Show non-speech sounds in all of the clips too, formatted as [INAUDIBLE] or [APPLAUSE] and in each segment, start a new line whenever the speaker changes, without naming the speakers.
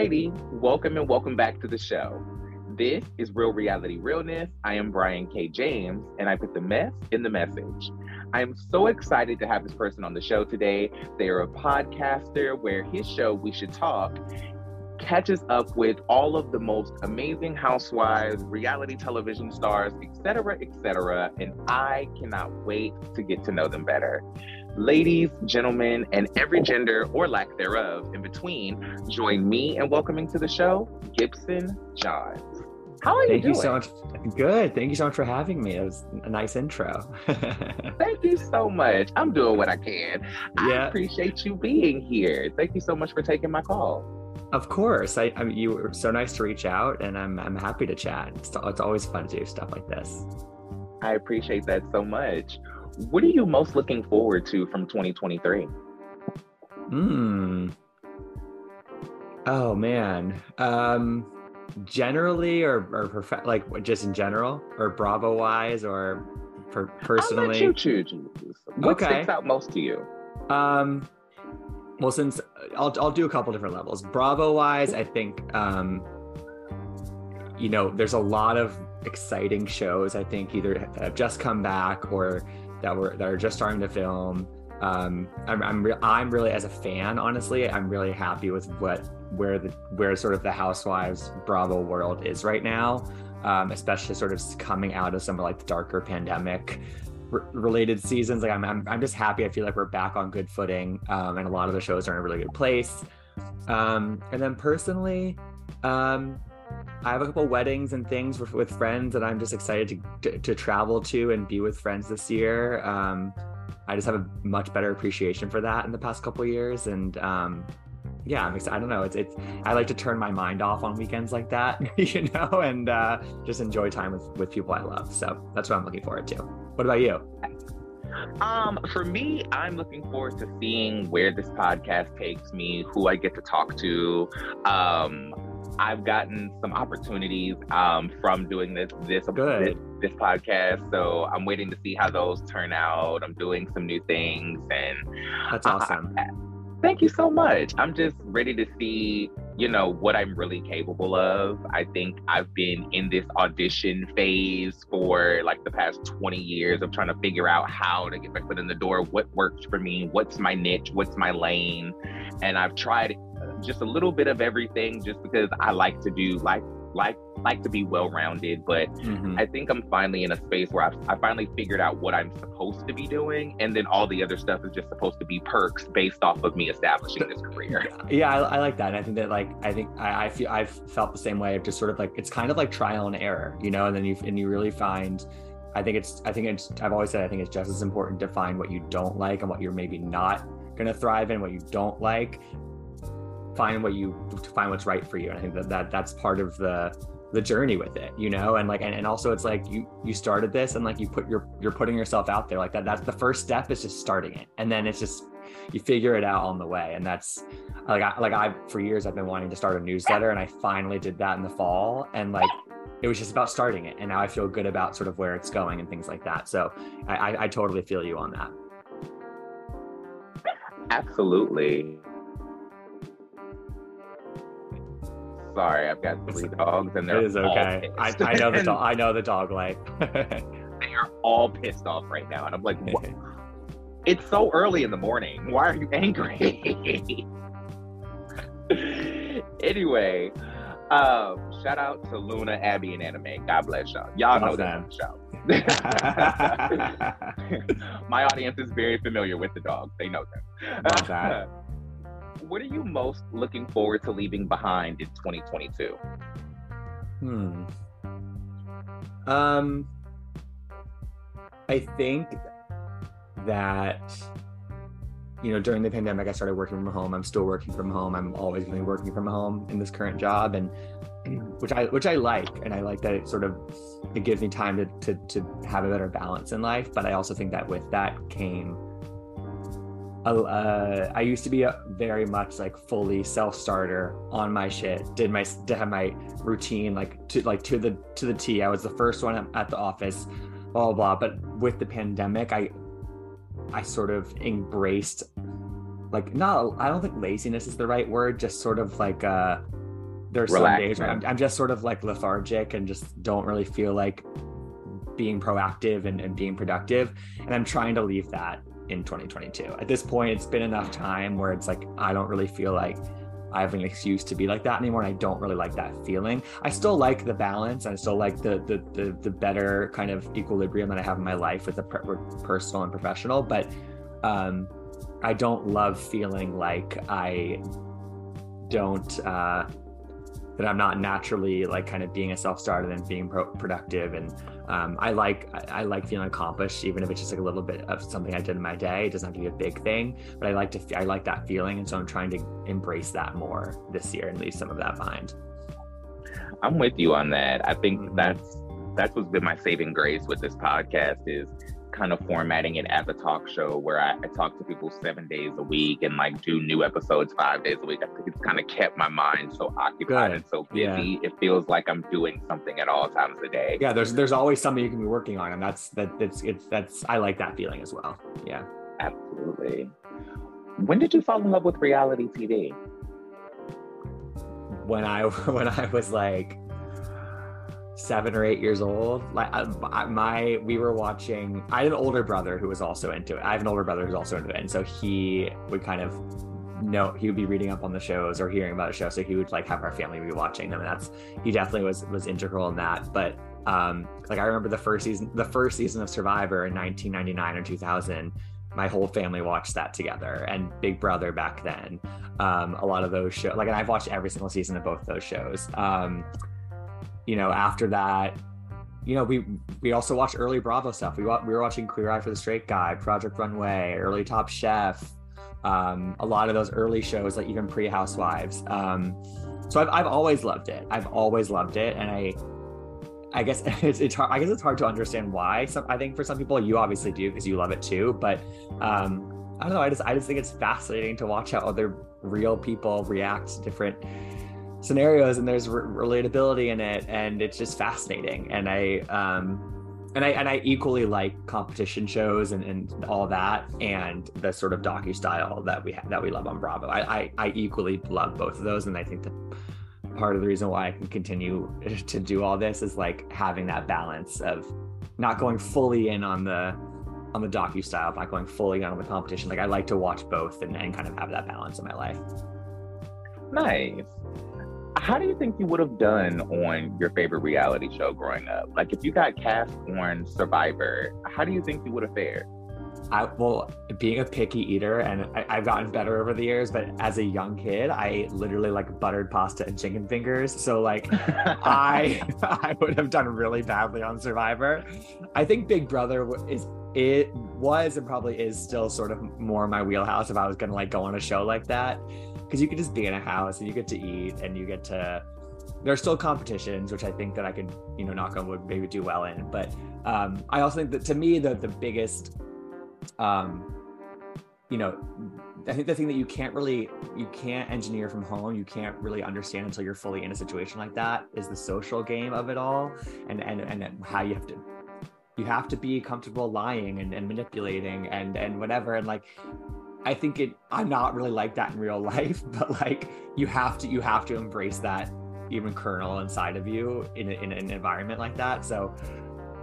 Alrighty, welcome and welcome back to the show. This is Real Reality Realness. I am Brian K. James, and I put the mess in the message. I am so excited to have this person on the show today. They are a podcaster where his show, We Should Talk, catches up with all of the most amazing housewives, reality television stars, etc., etc., and I cannot wait to get to know them better. Ladies, gentlemen, and every gender or lack thereof in between, join me in welcoming to the show Gibson Johns. How are you
Thank
you
you so much. Good. Thank you so much for having me. It was a nice intro. [LAUGHS]
Thank you so much. I'm doing what I can. I
Yeah.
appreciate you being here. Thank you so much for taking my call.
of course. I, I mean, you were so nice to reach out, and I'm I'm happy to chat. It's, it's always fun to do stuff like this.
I appreciate that so much. What are you most looking forward to from 2023?
Hmm. Oh man. Um, generally, or or prof- like just in general, or Bravo wise, or per-
I'll let
personally.
you choose. What
Okay.
sticks out most to you?
Um, well, since I'll I'll do a couple different levels. Bravo wise, I think um, you know, there's a lot of exciting shows. I think either have just come back or that were that are just starting to film. Um, I'm I'm, re- I'm really as a fan, honestly, I'm really happy with what where the where sort of the Housewives Bravo world is right now. Um, especially sort of coming out of some of like the darker pandemic related seasons. Like I'm, I'm, I'm just happy. I feel like we're back on good footing, um, and a lot of the shows are in a really good place. Um, and then personally, um, I have a couple weddings and things with, with friends that I'm just excited to, to to travel to and be with friends this year. Um, I just have a much better appreciation for that in the past couple years, and um, yeah, I'm excited. I don't know. It's it's. I like to turn my mind off on weekends like that, [LAUGHS] you know, and uh, just enjoy time with with people I love. So that's what I'm looking forward to. What about you?
Um, for me, I'm looking forward to seeing where this podcast takes me, who I get to talk to. Um, I've gotten some opportunities um, from doing this this, this this podcast, so I'm waiting to see how those turn out. I'm doing some new things, and
That's awesome.
Thank you so much. I'm just ready to see, you know, what I'm really capable of. I think I've been in this audition phase for like the past 20 years of trying to figure out how to get my foot in the door, what works for me, what's my niche, what's my lane. And I've tried just a little bit of everything just because I like to do like like like to be well-rounded, but
Mhm.
I think I'm finally in a space where I've, I finally figured out what I'm supposed to be doing, and then all the other stuff is just supposed to be perks based off of me establishing this career. [LAUGHS]
yeah I, I like that and i think that like i think I, I feel i've felt the same way of just sort of like it's kind of like trial and error you know and then you and you really find i think it's i think it's i've always said i think it's just as important to find what you don't like and what you're maybe not going to thrive in what you don't like find what you find what's right for you. And i think that, that that's part of the the journey with it you know? And like and, and also it's like you you started this and like you put your you're putting yourself out there. Like that that's the first step is just starting it. And then it's just you figure it out on the way. And that's like I, like I for years I've been wanting to start a newsletter and I finally did that in the fall. And like it was just about starting it. And now I feel good about sort of where it's going and things like that. So I I, I totally feel you on that.
Absolutely. Sorry. I've got three dogs, and they're
it is okay. I, I, know the dog. [LAUGHS] I know the dog life. [LAUGHS]
they are all pissed off right now, and I'm like, what? [LAUGHS] it's so early in the morning. Why are you angry? anyway, um, shout out to Luna, Abby, and Anime. God bless y'all. Y'all know them show. My audience is very familiar with the dogs. They know them. What are you most looking forward to leaving behind in 2022?
Hmm. Um, I think that you know during the pandemic I started working from home. I'm still working from home. I'm always going to be working from home in this current job, and [CLEARS THROAT] which I which I like, and I like that it sort of it gives me time to to to have a better balance in life. But I also think that with that came uh, I used to be a very much like fully self starter on my shit. Did my did have my routine like to like to the to the T. I was the first one at the office, blah blah. blah. But with the pandemic, I I sort of embraced like not I don't think laziness is the right word. Just sort of like uh, there's some days where I'm, I'm just sort of like lethargic and just don't really feel like being proactive and, and being productive. And I'm trying to leave that in 2022. At this point, it's been enough time where it's like I don't really feel like I have an excuse to be like that anymore, and I don't really like that feeling. I still like the balance. I still like the the the, the better kind of equilibrium that I have in my life with the personal and professional, but um, I don't love feeling like I don't. Uh, that I'm not naturally like kind of being a self starter and being pro- productive. And um, I like I, I, like feeling accomplished, even if it's just like a little bit of something I did in my day. It doesn't have to be a big thing, but I like to I like that feeling, and so I'm trying to embrace that more this year and leave some of that behind.
I'm with you on that. I think mm-hmm. that's that's what's been my saving grace with this podcast is kind of formatting it as a talk show where I, I, talk to people seven days a week and like do new episodes five days a week. I think it's kind of kept my mind so occupied Good. and so busy. Yeah. It feels like I'm doing something at all times of the day.
Yeah, there's there's always something you can be working on, and that's that it's it's that's I like that feeling as well. Yeah,
absolutely. When did you fall in love with reality TV?
When I [LAUGHS] when I was like seven or eight years old. Like my, we were watching. I had an older brother who was also into it. I have an older brother who's also into it, and so he would kind of know he would be reading up on the shows or hearing about a show, so he would like have our family be watching them, and that's he definitely was was integral in that. But um, like I remember the first season, the first season of Survivor in 1999 or 2000 my whole family watched that together and big brother back then um, a lot of those shows like and i've watched every single season of both those shows um, you know, after that, you know, we we also watched early Bravo stuff. We we were watching Queer Eye for the Straight Guy, Project Runway, early Top Chef, um, a lot of those early shows, like even pre Housewives. Um, so I've I've always loved it. I've always loved it, and I I guess [LAUGHS] it's, it's hard, I guess it's hard to understand why. Some I think for some people you obviously do because you love it too. But um, I don't know. I just I just think it's fascinating to watch how other real people react to different scenarios and there's re- relatability in it and it's just fascinating and i um and I and I equally like competition shows and, and all that and the sort of docu style that we ha- that we love on Bravo. I, I I equally love both of those, and I think that part of the reason why I can continue [LAUGHS] to do all this is like having that balance of not going fully in on the on the docu style, not going fully in on the competition. Like I like to watch both and, and kind of have that balance in my life.
Nice how do you think you would have done on your favorite reality show growing up? Like, if you got cast on Survivor, how do you think you would have fared?
I well, being a picky eater, and I, have gotten better over the years. But as a young kid, I literally like buttered pasta and chicken fingers. So like, I [LAUGHS] [LAUGHS] I would have done really badly on Survivor. I think Big Brother is it was and probably is still sort of more my wheelhouse if I was gonna like go on a show like that because you could just be in a house and you get to eat and you get to there are still competitions which i think that i could you know knock on wood maybe do well in. But um, i also think that to me the the biggest um, you know i think the thing that you can't really you can't engineer from home you can't really understand until you're fully in a situation like that is the social game of it all and and and how you have to you have to be comfortable lying and, and manipulating and and whatever. And like I think it I'm not really like that in real [LAUGHS] life, but like you have to you have to embrace that even kernel inside of you in, in an environment like that. So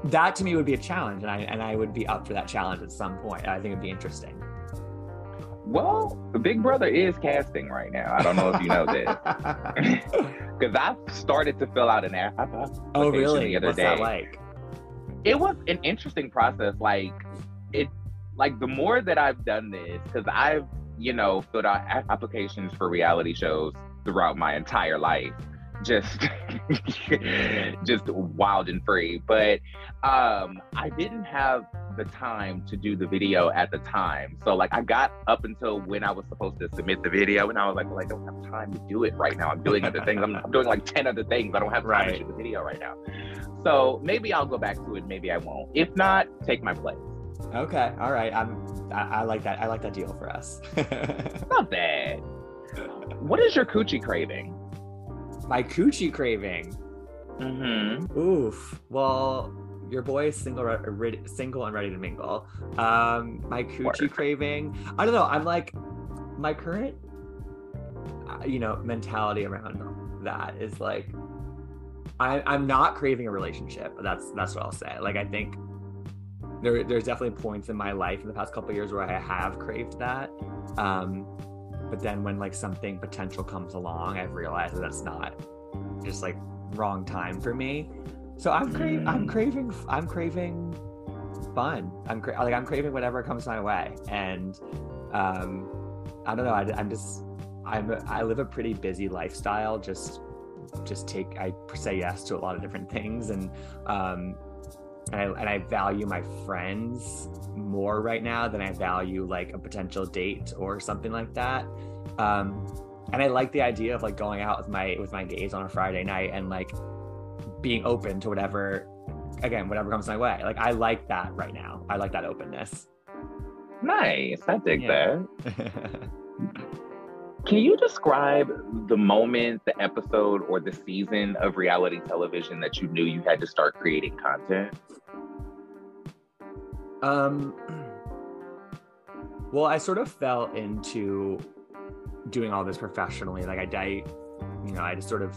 that to me would be a challenge, and I and I would be up for that challenge at some point. I think it'd be interesting.
Well, Big Brother is casting right now. I don't know if you know this, [LAUGHS] [LAUGHS] because I've started to fill out an app.
Oh, really? The other What's day. that like?
It was an interesting process. Like it, like the more that I've done this, because I've you know filled out applications for reality shows throughout my entire life just [LAUGHS] just wild and free. But um i didn't have the time to do the video at the time. So like i got up until when i was supposed to submit the video and i was like well i don't have time to do it right now. I'm doing other things. I'm, I'm [LAUGHS] doing like 10 other things. I don't have time right. to shoot the video right now. So maybe i'll go back to it. Maybe i won't. If not take my place
okay all right i'm i, I like that i like that deal for us [LAUGHS]
not bad what is your coochie craving
my coochie craving.
Mm-hmm.
Oof. Well, your boy is single, re- single and ready to mingle. Um, my coochie craving. I don't know. I'm like, my current, uh, you know, mentality around that is like, I, I'm not craving a relationship. That's that's what I'll say. Like, I think there, there's definitely points in my life in the past couple years where I have craved that. Um, but then when like something potential comes along i've realized that that's not just like wrong time for me. So i'm cra- i'm mm. craving i'm craving fun. I'm cra- like i'm craving whatever comes my way. And um i don't know I, i'm just i'm i live a pretty busy lifestyle. Just just take i say yes to a lot of different things. And um and I, and I value my friends more right now than I value like a potential date or something like that. Um, and I like the idea of like going out with my with my gays on a Friday night and like being open to whatever, again, whatever comes my way. Like I like that right now. I like that openness.
Nice, I dig yeah. that. [LAUGHS] Can you describe the moment, the episode, or the season of reality television that you knew you had to start creating content?
Um, [CLEARS THROAT] well, I sort of fell into doing all this professionally. Like I, I, you know, I just sort of,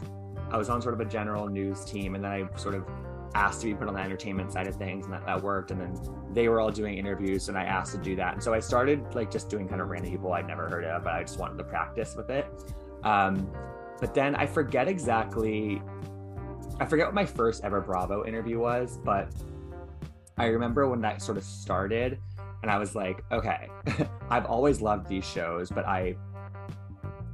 I was on sort of a general news team, and then I sort of asked to be put on the entertainment side of things, and that, that worked. And then they were all doing interviews, and I asked to do that. And so I started like just doing kind of random people I'd never heard of, but I just wanted to practice with it. Um, but then I forget exactly, I forget what my first ever Bravo interview was, but I remember when that sort of started and I was like, okay, [LAUGHS] I've always loved these shows, but I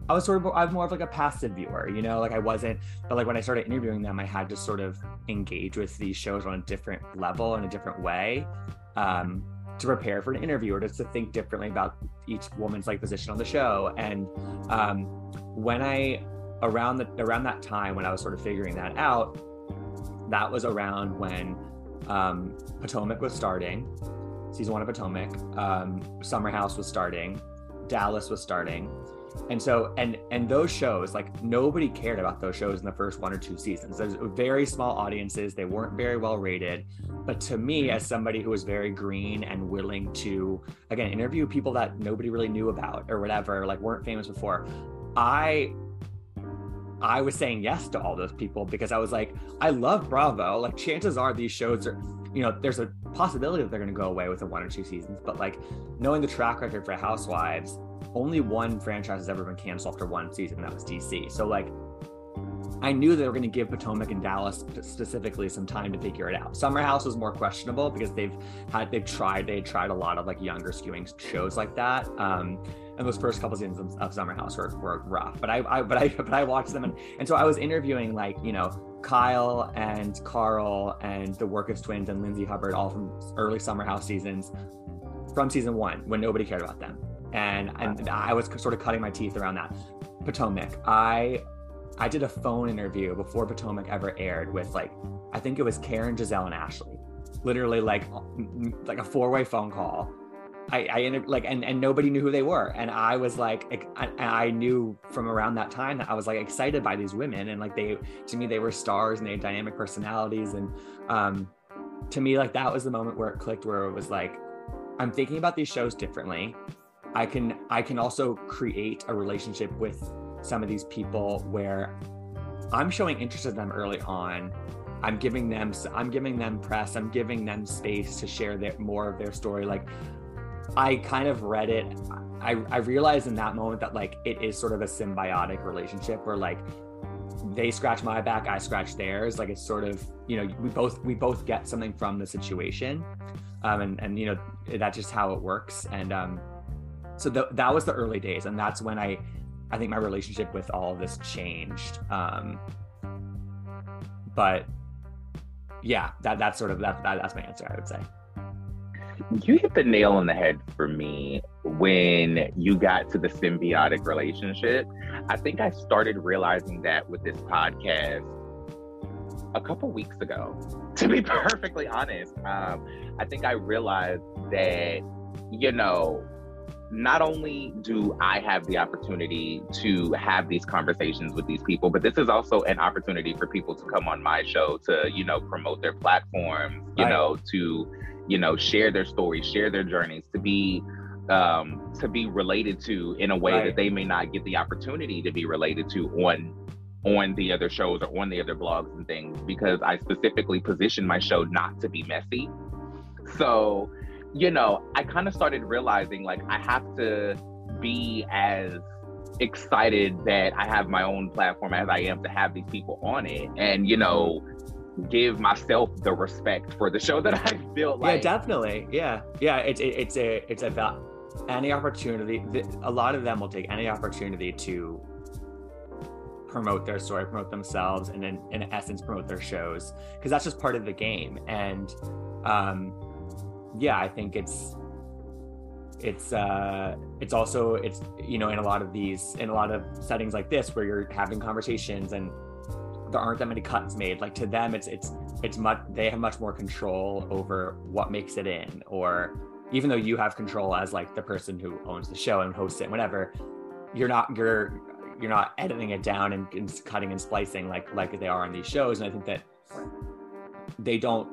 I was sort of I was more of like a passive viewer, you know, like I wasn't but like when I started interviewing them, I had to sort of engage with these shows on a different level in a different way. Um, to prepare for an interview or just to think differently about each woman's like position on the show. And um, when I around the around that time when I was sort of figuring that out, that was around when um, Potomac was starting, season one of Potomac. Um, Summer House was starting, Dallas was starting, and so and and those shows like nobody cared about those shows in the first one or two seasons. There's very small audiences. They weren't very well rated, but to me, as somebody who was very green and willing to again interview people that nobody really knew about or whatever, like weren't famous before, I I was saying yes to all those people because I was like, I love Bravo. Like, chances are these shows are, you know, there's a possibility that they're going to go away with a one or two seasons. But like, knowing the track record for Housewives, only one franchise has ever been canceled after one season. That was DC. So like, I knew they were going to give Potomac and Dallas specifically some time to figure it out. Summer House was more questionable because they've had they've tried they tried a lot of like younger skewing shows like that. Um, and those first couple seasons of, Summer House were, were rough. But I, I but I [LAUGHS] but I watched them and, and so I was interviewing like you know Kyle and Carl and the Wirkus twins and Lindsay Hubbard all from early Summer House seasons from season one when nobody cared about them. And and I was sort of cutting my teeth around that. Potomac. I I did a phone interview before Potomac ever aired with like I think it was Karen, Gizelle, and Ashley. Literally like like a four way phone call I, I like and, and nobody knew who they were and i was like I, I, knew from around that time that i was like excited by these women and like they to me they were stars and they had dynamic personalities and um to me like that was the moment where it clicked where it was like i'm thinking about these shows differently i can i can also create a relationship with some of these people where I'm showing interest in them early on. I'm giving them I'm giving them press. I'm giving them space to share their, more of their story. Like I kind of read it. I, I realized in that moment that like it is sort of a symbiotic relationship where like they scratch my back, I scratch theirs. Like it's sort of you know we both we both get something from the situation, um, and and you know that's just how it works. And um, so that was the early days, and that's when I I think my relationship with all of this changed. Um, but yeah, that that's sort of that, that that's my answer. I would say.
You hit the nail on the head for me when you got to the symbiotic relationship. I think I started realizing that with this podcast a couple weeks ago. [LAUGHS] To be perfectly honest, um, I think I realized that, you know, not only do I have the opportunity to have these conversations with these people, but this is also an opportunity for people to come on my show to, you know, promote their platforms, you right. know, to, you know, share their stories, share their journeys, to be um to be related to in a way right. that they may not get the opportunity to be related to on on the other shows or on the other blogs and things because I specifically position my show not to be messy. So you know, I kind of started realizing like I have to be as excited that I have my own platform as I am to have these people on it and, you know, give myself the respect for the show [LAUGHS] that I built.
Like, yeah, definitely. Yeah. Yeah. It's, it, it's a, it's about any opportunity. A lot of them will take any opportunity to promote their story, promote themselves, and in, in essence, promote their shows because that's just part of the game. And, um, yeah, I think it's it's uh it's also it's you know in a lot of these in a lot of settings like this where you're having conversations and there aren't that many cuts made like to them it's it's it's much they have much more control over what makes it in or even though you have control as like the person who owns the show and hosts it and whatever you're not you're you're not editing it down and, and cutting and splicing like like they are on these shows. And i think that they don't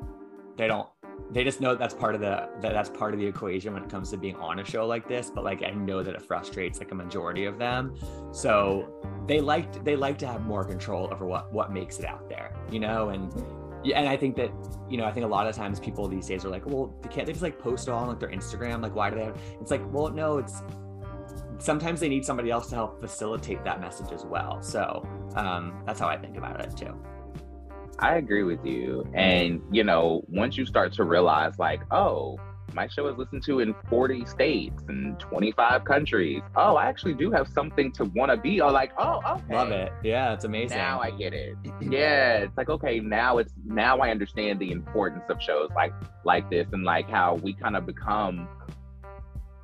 they don't they just know that's part of the that that's part of the equation when it comes to being on a show like this but like i know that it frustrates like a majority of them. So they like they like to have more control over what what makes it out there you know? And and i think that you know i think a lot of times people these days are like well they can't they just like post it on like their instagram like why do they have it's like well no it's sometimes they need somebody else to help facilitate that message as well. So um, that's how i think about it too
I agree with you. And, you know, once you start to realize, like, oh, my show is listened to in 40 states and 25 countries. Oh, I actually do have something to want to be. Or like, oh, okay.
Love it. Yeah, it's amazing.
Now I get it. [CLEARS THROAT] yeah, it's like okay, now it's now I understand the importance of shows like like this and like how we kind of become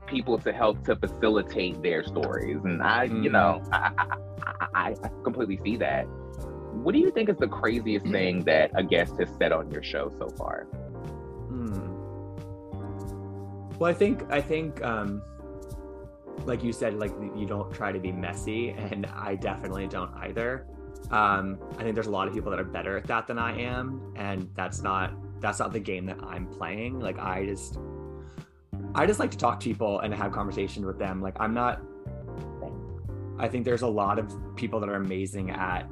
people to help to facilitate their stories. And I, mm. you know, I, I, I, I completely see that. What do you think is the craziest thing that a guest has said on your show so far? Hmm.
Well, I think I think um, like you said, like you don't try to be messy, and I definitely don't either. Um, I think there's a lot of people that are better at that than I am, and that's not that's not the game that I'm playing. Like I just I just like to talk to people and have conversations with them. Like I'm not I think there's a lot of people that are amazing at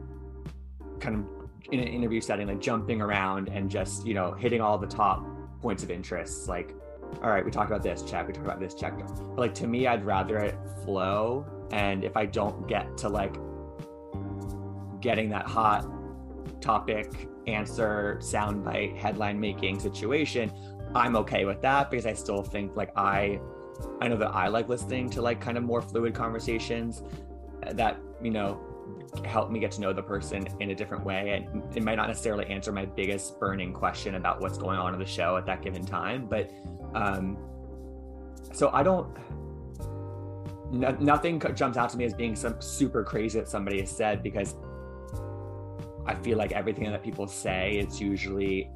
kind of in an interview setting, like jumping around and just, you know, hitting all the top points of interest. Like, all right, we talk about this, check, we talk about this, check. But like to me, I'd rather it flow. And if I don't get to like getting that hot topic, answer, soundbite, headline making situation, I'm okay with that because I still think like I I know that I like listening to like kind of more fluid conversations that, you know, help me get to know the person in a different way. And it might not necessarily answer my biggest burning question about what's going on in the show at that given time. But um, so I don't, no, nothing jumps out to me as being some super crazy that somebody has said because I feel like everything that people say it's usually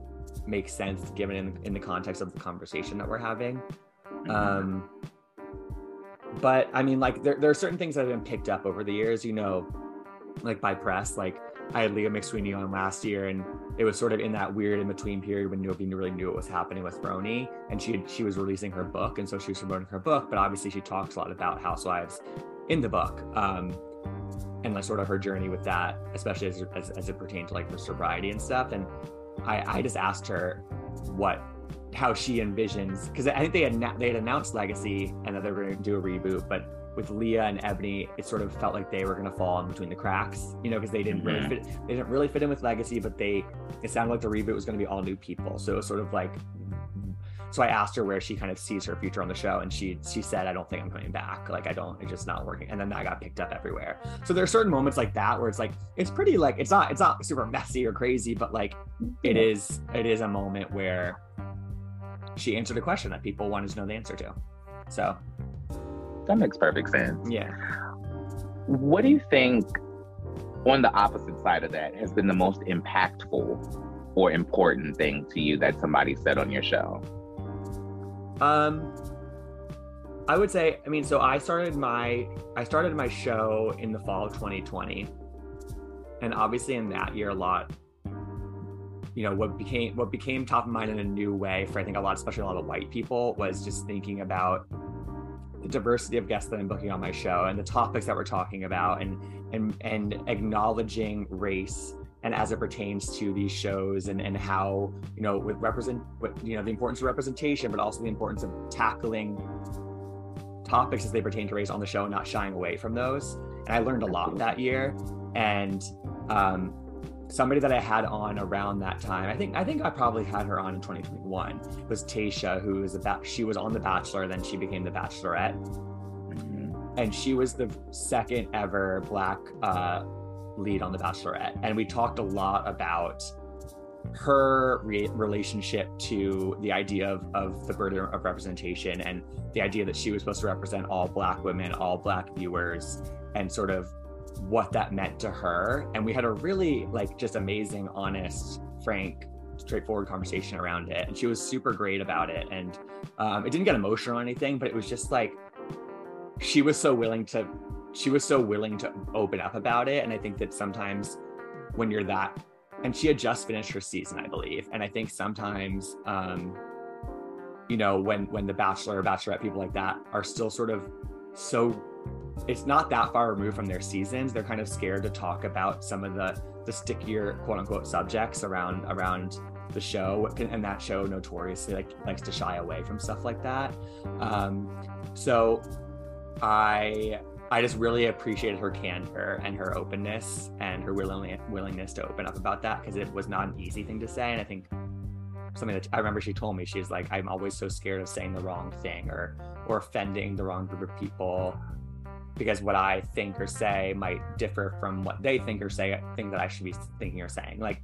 makes sense given in, in the context of the conversation that we're having. Mm-hmm. Um, but I mean, like there, there are certain things that have been picked up over the years. You know, like by press. Like I had Leah McSweeney on last year, and it was sort of in that weird in between period when nobody really knew what was happening with RHONY, and she had, she was releasing her book, and so she was promoting her book. But obviously, she talks a lot about housewives in the book. Um, and like sort of her journey with that, especially as, as, as it pertained to like her sobriety and stuff. And I, I just asked her what how she envisions because I think they had they had announced Legacy and that they were going to do a reboot, but with Leah and Ebony, it sort of felt like they were going to fall in between the cracks, you know, because they didn't mm-hmm. really fit. They didn't really fit in with Legacy, but they it sounded like the reboot was going to be all new people. So it was sort of like. So I asked her where she kind of sees her future on the show, and she she said, "I don't think I'm coming back. Like I don't. It's just not working." And then that got picked up everywhere. So there are certain moments like that where it's like it's pretty like it's not it's not super messy or crazy, but like it is it is a moment where she answered a question that people wanted to know the answer to. So
that makes perfect sense.
Yeah.
What do you think on the opposite side of that has been the most impactful or important thing to you that somebody said on your show?
Um I would say, I mean, so I started my I started my show in the fall of 2020. And obviously in that year a lot you know what became what became top of mind in a new way for I think a lot, especially a lot of white people, was just thinking about the diversity of guests that I'm booking on my show and the topics that we're talking about and and and acknowledging race and as it pertains to these shows and and how you know with represent what you know the importance of representation but also the importance of tackling topics as they pertain to race on the show and not shying away from those. And I learned a lot that year. And um, somebody that I had on around that time. I think I think I probably had her on in 2021. Was Tayshia, who was about she was on The Bachelor, then she became The Bachelorette, mm-hmm. and she was the second ever Black uh, lead on The Bachelorette. And we talked a lot about her re- relationship to the idea of, of the burden of representation and the idea that she was supposed to represent all black women all black viewers and sort of what that meant to her. And we had a really like just amazing honest frank straightforward conversation around it. And she was super great about it. And um, it didn't get emotional or anything but it was just like she was so willing to she was so willing to open up about it. And i think that sometimes when you're that and she had just finished her season i believe. And i think sometimes um you know when when the bachelor or bachelorette people like that are still sort of so it's not that far removed from their seasons. They're kind of scared to talk about some of the the stickier quote unquote subjects around around the show, and that show notoriously like likes to shy away from stuff like that. Um, so I I just really appreciated her candor and her openness and her willing, willingness to open up about that because it was not an easy thing to say. And I think something that I remember she told me, she's like, I'm always so scared of saying the wrong thing or or offending the wrong group of people because what I think or say might differ from what they think or say, think that I should be thinking or saying. Like,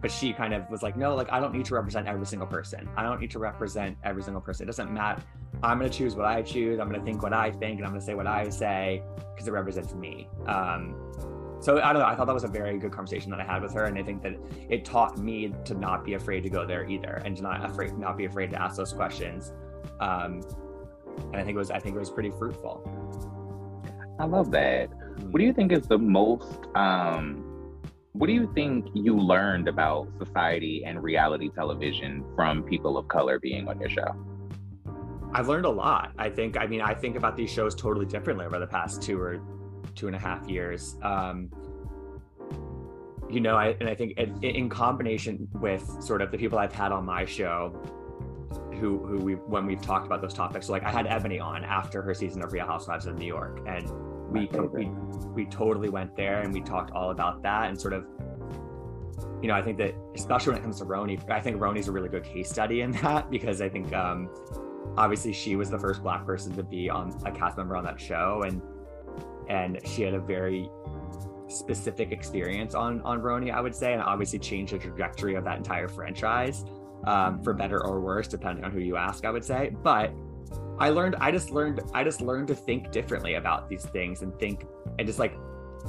but she kind of was like, no, like I don't need to represent every single person. I don't need to represent every single person. It doesn't matter. I'm gonna choose what I choose. I'm gonna think what I think, and I'm gonna say what I say because it represents me. Um, so I don't know. I thought that was a very good conversation that I had with her, and I think that it taught me to not be afraid to go there either, and to not afraid, not be afraid to ask those questions. Um, and I think it was I think it was pretty fruitful.
I love that. What do you think is the most um what do you think you learned about society and reality television from people of color being on your show?
I've learned a lot. I think, I mean, I think about these shows totally differently over the past two or two and a half years. Um, you know, I, and I think it, in combination with sort of the people I've had on my show, who who we when we've talked about those topics. So like I had Ebony on after her season of Real Housewives of New York, and we we we totally went there and we talked all about that and sort of. You know, I think that especially when it comes to RHONY, I think RHONY's a really good case study in [LAUGHS] that because I think um, obviously she was the first black person to be on a cast member on that show and and she had a very specific experience on on RHONY, I would say, and obviously changed the trajectory of that entire franchise um, for better or worse, depending on who you ask, I would say. But I learned, I just learned, I just learned to think differently about these things and think and just like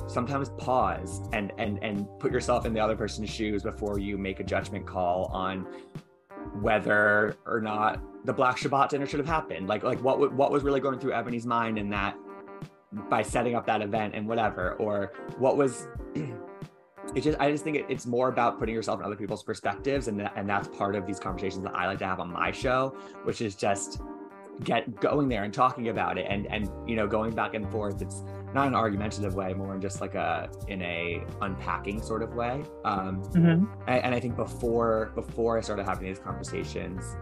sometimes pause and and and put yourself in the other person's shoes before you make a judgment call on whether or not the Black Shabbat dinner should have happened. Like like what what was really going through Ebony's mind in that by setting up that event and whatever, or what was [CLEARS THROAT] it just I just think it, it's more about putting yourself in other people's perspectives, and and that's part of these conversations that I like to have on my show, which is just get going there and talking about it. And and you know going back and forth it's not an argumentative way more in just like a in a unpacking sort of way. Um
Mhm.
and, and i think before before i started having these conversations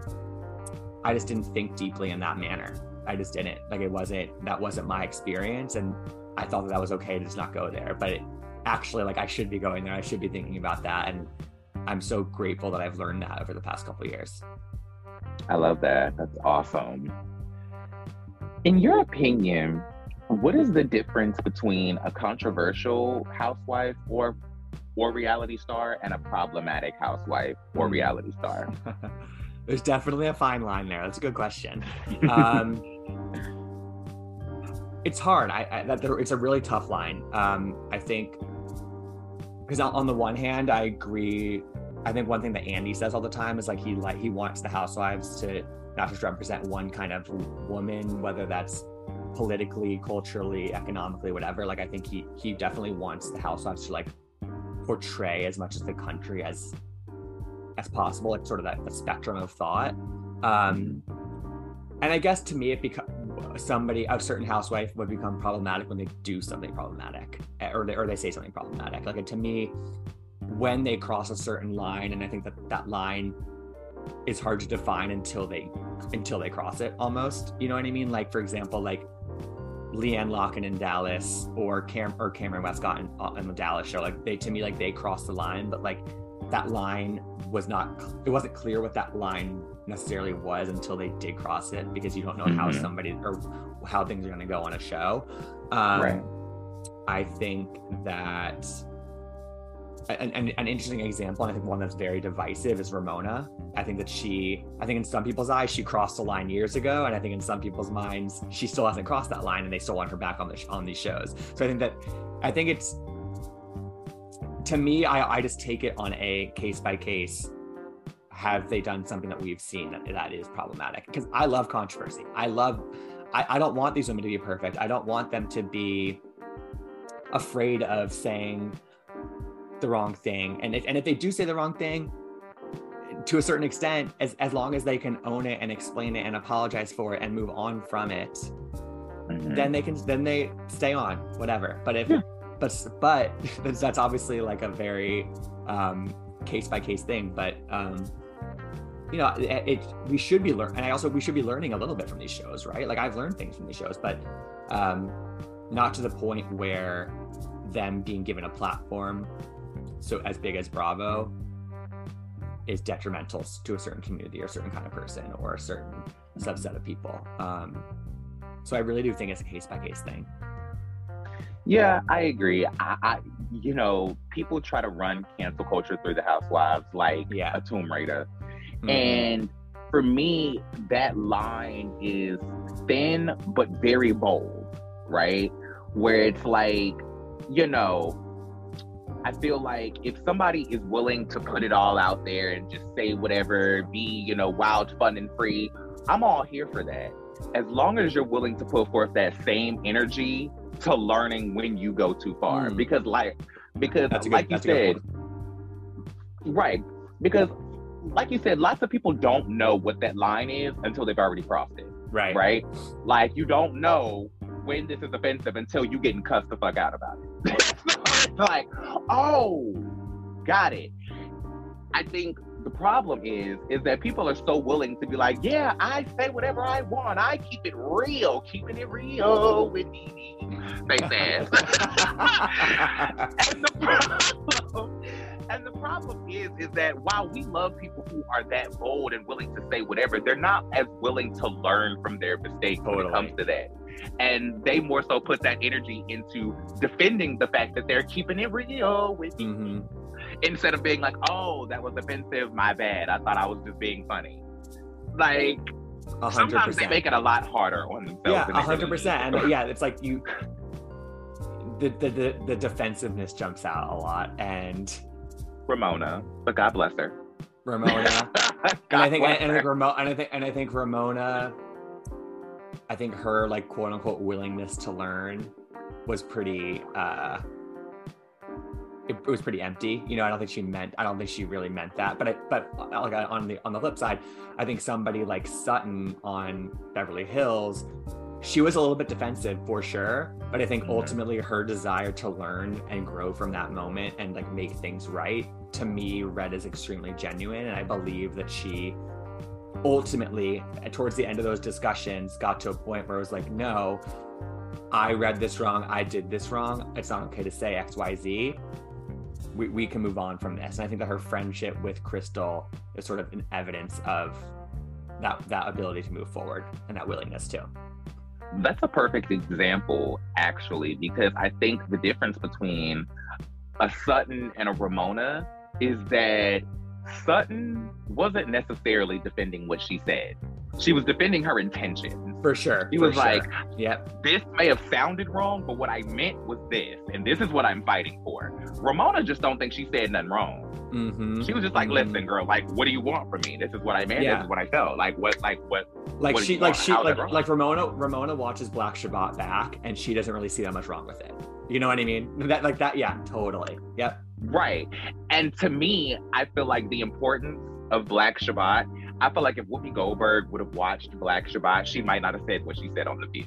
i just didn't think deeply in that manner. I just didn't. Like it wasn't that wasn't my experience and i thought that that was okay to just not go there but it, actually like i should be going there i should be thinking about that and i'm so grateful that i've learned that over the past couple of years
I love that. That's awesome. In your opinion, what is the difference between a controversial housewife or or reality star and a problematic housewife or
Hmm.
reality star? [LAUGHS]
There's definitely a fine line there. That's a good question. [LAUGHS] Um, it's hard. I, I that it's a really tough line. Um, I think because on, the one hand, I agree. I think one thing that Andy says all the time is like he like he wants the housewives to not just represent one kind of woman, whether that's politically, culturally, economically, whatever. Like I think he he definitely wants the housewives to like portray as much as the country as as possible, like sort of that, that spectrum of thought. Um, and I guess to me, it becomes somebody a certain housewife would become problematic when they do something problematic, eh, or they, or they say something problematic. Like to me, when they cross a certain line, and I think that that line is hard to define until they until they cross it. Almost, you know what I mean? Like for example, like LeeAnne Locken in Dallas or Cam or Kameron Westcott in, uh, in the Dallas show. Like they to me, like they crossed the line, but like that line was not it wasn't clear what that line necessarily was until they did cross it because you don't know how
Mhm.
somebody or how things are going to go on a show um,
Right.
i think that an, an, an interesting example and i think one that's very divisive is ramona i think that she i think in some people's eyes she crossed the line years ago and i think in some people's minds she still hasn't crossed that line and they still want her back on the sh- on these shows so i think that i think it's to me, I, I just take it on a case by case. Have they done something that we've seen that, that is problematic? Because I love controversy. I love, I, I don't want these women to be perfect. I don't want them to be afraid of saying the wrong thing. And if, and if they do say the wrong thing, to a certain extent, as, as long as they can own it and explain it and apologize for it and move on from it,
Mhm.
then they can then they stay on whatever but if
Yeah.
but but that's, [LAUGHS] that's obviously like a very um case by case thing but um you know it, it we should be learning and i also we should be learning a little bit from these shows right like i've learned things from these shows but um not to the point where them being given a platform so as big as bravo is detrimental to a certain community or a certain kind of person or a certain subset of people um so I really do think it's a case by case thing.
Yeah, I agree. I, I, you know, people try to run cancel culture through the housewives like
Yeah.
a Tomb Raider.
Mhm.
And for me, that line is thin but very bold, right? Where it's like, you know, I feel like if somebody is willing to put it all out there and just say whatever, be, you know, wild, fun, and free, I'm all here for that. As long as you're willing to put forth that same energy to learning when you go too far.
Mm.
Because, like, because,
good-
like you
that's a good
said, Right. Because, like you said, lots of people don't know what that line is until they've already crossed it.
right.
Right. Like, you don't know when this is offensive until you getting cussed the fuck out about it. [LAUGHS] like, oh, got it. I think the problem is, is that people are so willing to be like, yeah, I say whatever I want. I keep it real, keeping it real with me. They said. [LAUGHS] and the problem, and the problem is, is that while we love people who are that bold and willing to say whatever, they're not as willing to learn from their mistakes when it comes to that. And they more so put that energy into defending the fact that they're keeping it real with me
Mhm.
instead of being like, "Oh, that was offensive. My bad. I thought I was just being funny." Like
A hundred
sometimes they make it a lot harder on themselves.
Yeah, a hundred percent. And [LAUGHS] yeah, it's like you the, the the the defensiveness jumps out a lot and.
Ramona, but God bless her.
Ramona [LAUGHS] and I think
bless
and I think Ramona and I think and I think Ramona I think her like quote unquote willingness to learn was pretty uh it, it, was pretty empty. You know, I don't think she meant. I don't think she really meant that. But I, but uh, like on the on the flip side, I think somebody like Sutton on Beverly Hills, she was a little bit defensive for sure. But I think mm-hmm. ultimately her desire to learn and grow from that moment and like make things right to me read as extremely genuine, and I believe that she ultimately towards the end of those discussions got to a point where it was like no i read this wrong i did this wrong it's not okay to say xyz we, we can move on from this. And i think that her friendship with crystal is sort of an evidence of that that ability to move forward and that willingness too
that's a perfect example actually because i think the difference between a sutton and a ramona is that Sutton wasn't necessarily defending what she said. She was defending her intentions.
For sure.
He
was
sure. like, Yep. This may have sounded wrong, but what I meant was this, and this is what I'm fighting for. Ramona just don't think she said nothing wrong. Mm-hmm. She was just like, mm-hmm. "Listen, girl, like, what do you want from me? This is what I meant. Yeah. This is what I felt. Like, what, like, what?
Like
what
she, like she, like, like Ramona. Ramona watches Black Shabbat back, and she doesn't really see that much wrong with it. You know what I mean? That, like that. Yeah, totally. Yep.
Right. And to me, I feel like the importance of Black Shabbat, I feel like if Whoopi Goldberg would have watched Black Shabbat, she might not have said what she said on The View.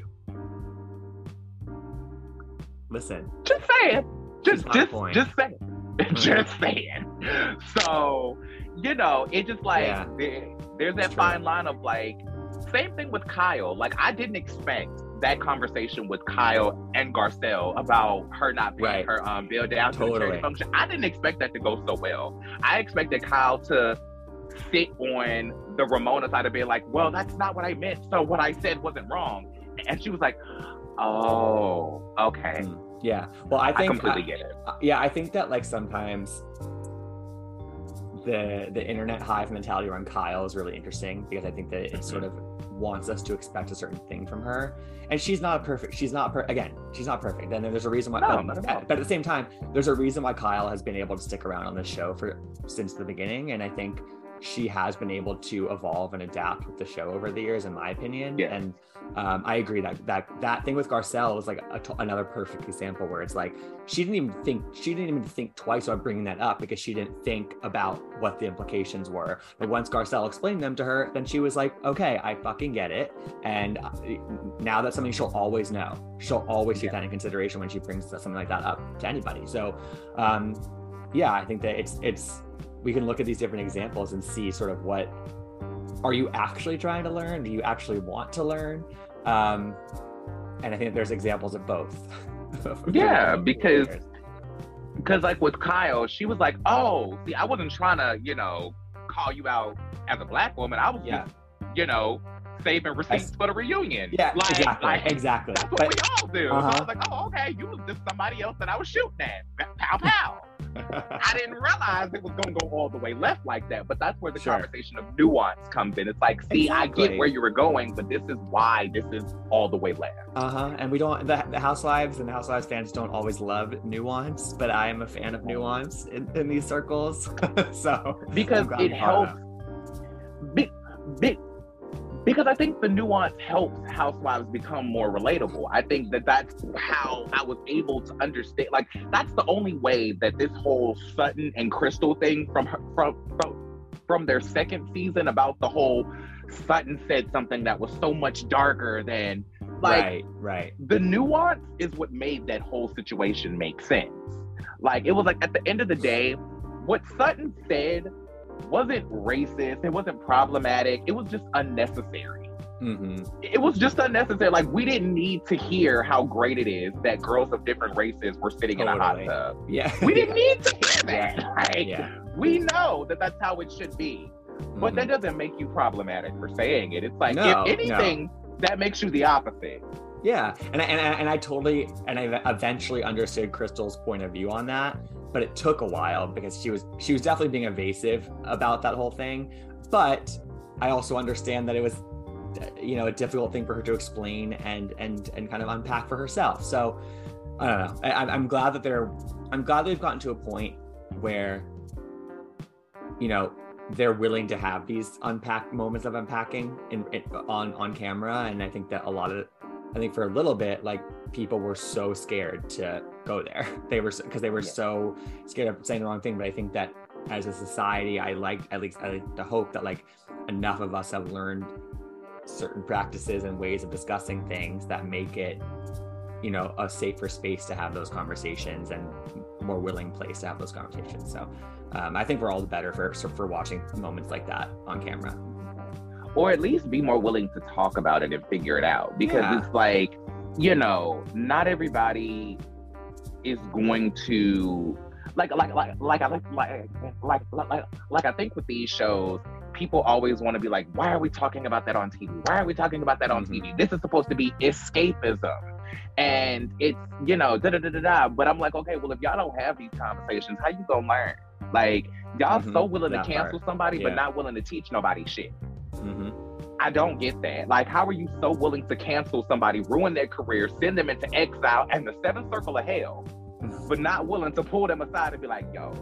Listen.
Just saying. Just just just saying. Mm-hmm. [LAUGHS] just saying. So, you know, it just like yeah. there, there's that fine line of like same thing with Kyle. Like I didn't expect that conversation with Kyle and Garcelle about her not paying right. her um, bill down totally. to the charity function. I didn't expect that to go so well. I expected Kyle to sit on the Ramona side of being like, well, that's not what I meant. So what I said wasn't wrong. And she was like, oh, okay. Mm,
yeah. Well, I think
I completely uh, get it.
Uh, yeah, I think that like sometimes the the internet hive mentality around Kyle is really interesting because I think that it sort of wants us to expect a certain thing from her. And she's not perfect she's not per- again she's not perfect. And then there's a reason why no, but, at, but at the same time there's a reason why kyle has been able to stick around on this show for since the beginning. And i think she has been able to evolve and adapt with the show over the years, in my opinion. Yeah. And um, I agree that that that thing with Garcelle was like another perfect example where it's like she didn't even think she didn't even think twice about bringing that up because she didn't think about what the implications were. But once Garcelle explained them to her, then she was like, "Okay, I fucking get it." And uh, now that's something she'll always know. She'll always take that in consideration when she brings something like that up to anybody. So, um, yeah, I think that it's it's we can look at these different examples and see sort of what are you actually trying to learn? Do you actually want to learn? Um, and I think there's examples of both. [LAUGHS]
yeah, because because like with Kyle, she was like, "Oh, see, I wasn't trying to, you know, call you out as a black woman. I was yeah. just, you know, saving receipts for the reunion.
Yeah, like, exactly, like, exactly.
That's what but, we all do. Uh-huh. So I was like, oh, okay, you was just somebody else that I was shooting at. Pow pow. I [LAUGHS] didn't realize it was going to go all the way left like that. But that's where the sure. conversation of nuance comes in. It's like, see, exactly. I get where you were going, but this is why this is all the way left.
Uh huh. And we don't, the, the Housewives and the Housewives fans don't always love nuance, but I am a fan of nuance in, in these circles. [LAUGHS] so,
because it helps. Be, be, because I think the nuance helps housewives become more relatable. I think that that's how I was able to understand. Like that's the only way that this whole Sutton and Crystal thing from her, from from from their second season about the whole Sutton said something that was so much darker than like
right, right.
The nuance is what made that whole situation make sense. Like it was like at the end of the day, what Sutton said wasn't racist. It wasn't problematic. It was just unnecessary. Mm-hmm. It was just unnecessary. Like we didn't need to hear how great it is that girls of different races were sitting totally. in a hot tub.
Yeah,
we didn't [LAUGHS] need to hear that. Like, yeah. we know that that's how it should be, but mm-hmm. that doesn't make you problematic for saying it. It's like no, if anything, no. that makes you the opposite.
Yeah, and I, and I, and I totally and I eventually understood Crystal's point of view on that but it took a while because she was she was definitely being evasive about that whole thing. But i also understand that it was you know a difficult thing for her to explain and and and kind of unpack for herself. So i don't know. I, i'm glad that they're i'm glad they've gotten to a point where you know they're willing to have these unpack moments of unpacking in, in on on camera. And i think that a lot of I think for a little bit, like people were so scared to go there. [LAUGHS] They were because they were yeah. so scared of saying the wrong thing. But I think that as a society, I like at least I like to hope that like enough of us have learned certain practices and ways of discussing things that make it you know a safer space to have those conversations and more willing place to have those conversations so um, i think we're all the better for for watching moments like that on camera
or at least be more willing to talk about it and figure it out because yeah. it's like you know not everybody is going to like like like like I like like like like like I think with these shows, people always want to be like, why are we talking about that on TV? Why are we talking about that on TV? This is supposed to be escapism. And it's, you know, da da da da da. But I'm like, okay, well, if y'all don't have these conversations, how you gonna learn? Like, y'all mm-hmm. so willing that to cancel part. somebody, yeah. but not willing to teach nobody shit. Mm-hmm. I don't get that. Like, how are you so willing to cancel somebody, ruin their career, send them into exile and the seventh circle of hell, but not willing to pull them aside and be like, yo,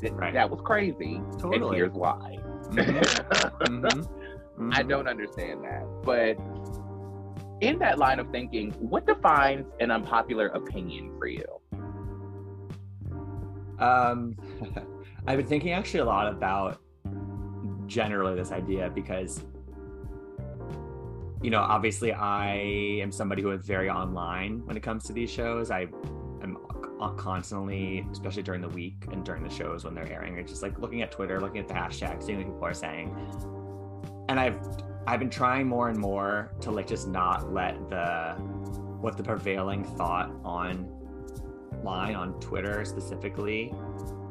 th- right. that was crazy. Totally. And here's why. Mm-hmm. [LAUGHS] mm-hmm. I don't understand that. But in that line of thinking, what defines an unpopular opinion for you?
Um, [LAUGHS] I've been thinking actually a lot about generally this idea because, you know, obviously I am somebody who is very online when it comes to these shows. I am uh, constantly, especially during the week and during the shows when they're airing. It's just like looking at Twitter, looking at the hashtags, seeing what people are saying. And I've I've been trying more and more to like just not let the what the prevailing thought on line on Twitter specifically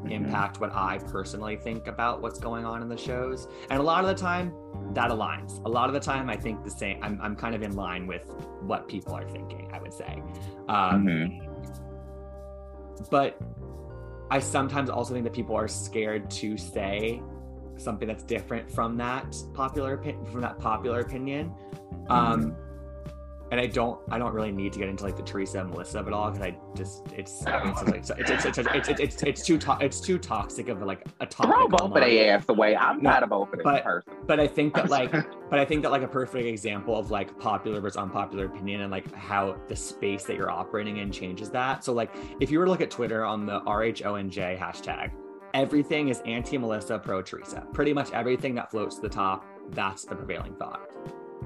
mm-hmm. impact what I personally think about what's going on in the shows. And a lot of the time that aligns. A lot of the time I think the same I'm I'm kind of in line with what people are thinking, I would say. Um, mm-hmm but I sometimes also think that people are scared to say something that's different from that popular from that popular opinion. Um, mm-hmm and I don't I don't really need to get into like the Teresa and Melissa of it all because I just it's [LAUGHS] it's like, it's, it's, it's, it's, it's, it's, too to, it's too toxic of like a topic.
Throw both of their ass away. I'm no, not a both of
but,
person.
But I think that like [LAUGHS] but I think that like a perfect example of like popular versus unpopular opinion and like how the space that you're operating in changes that. So like if you were to look at Twitter on the RHONJ hashtag, everything is anti Melissa, pro Teresa. Pretty much everything that floats to the top, that's the prevailing thought.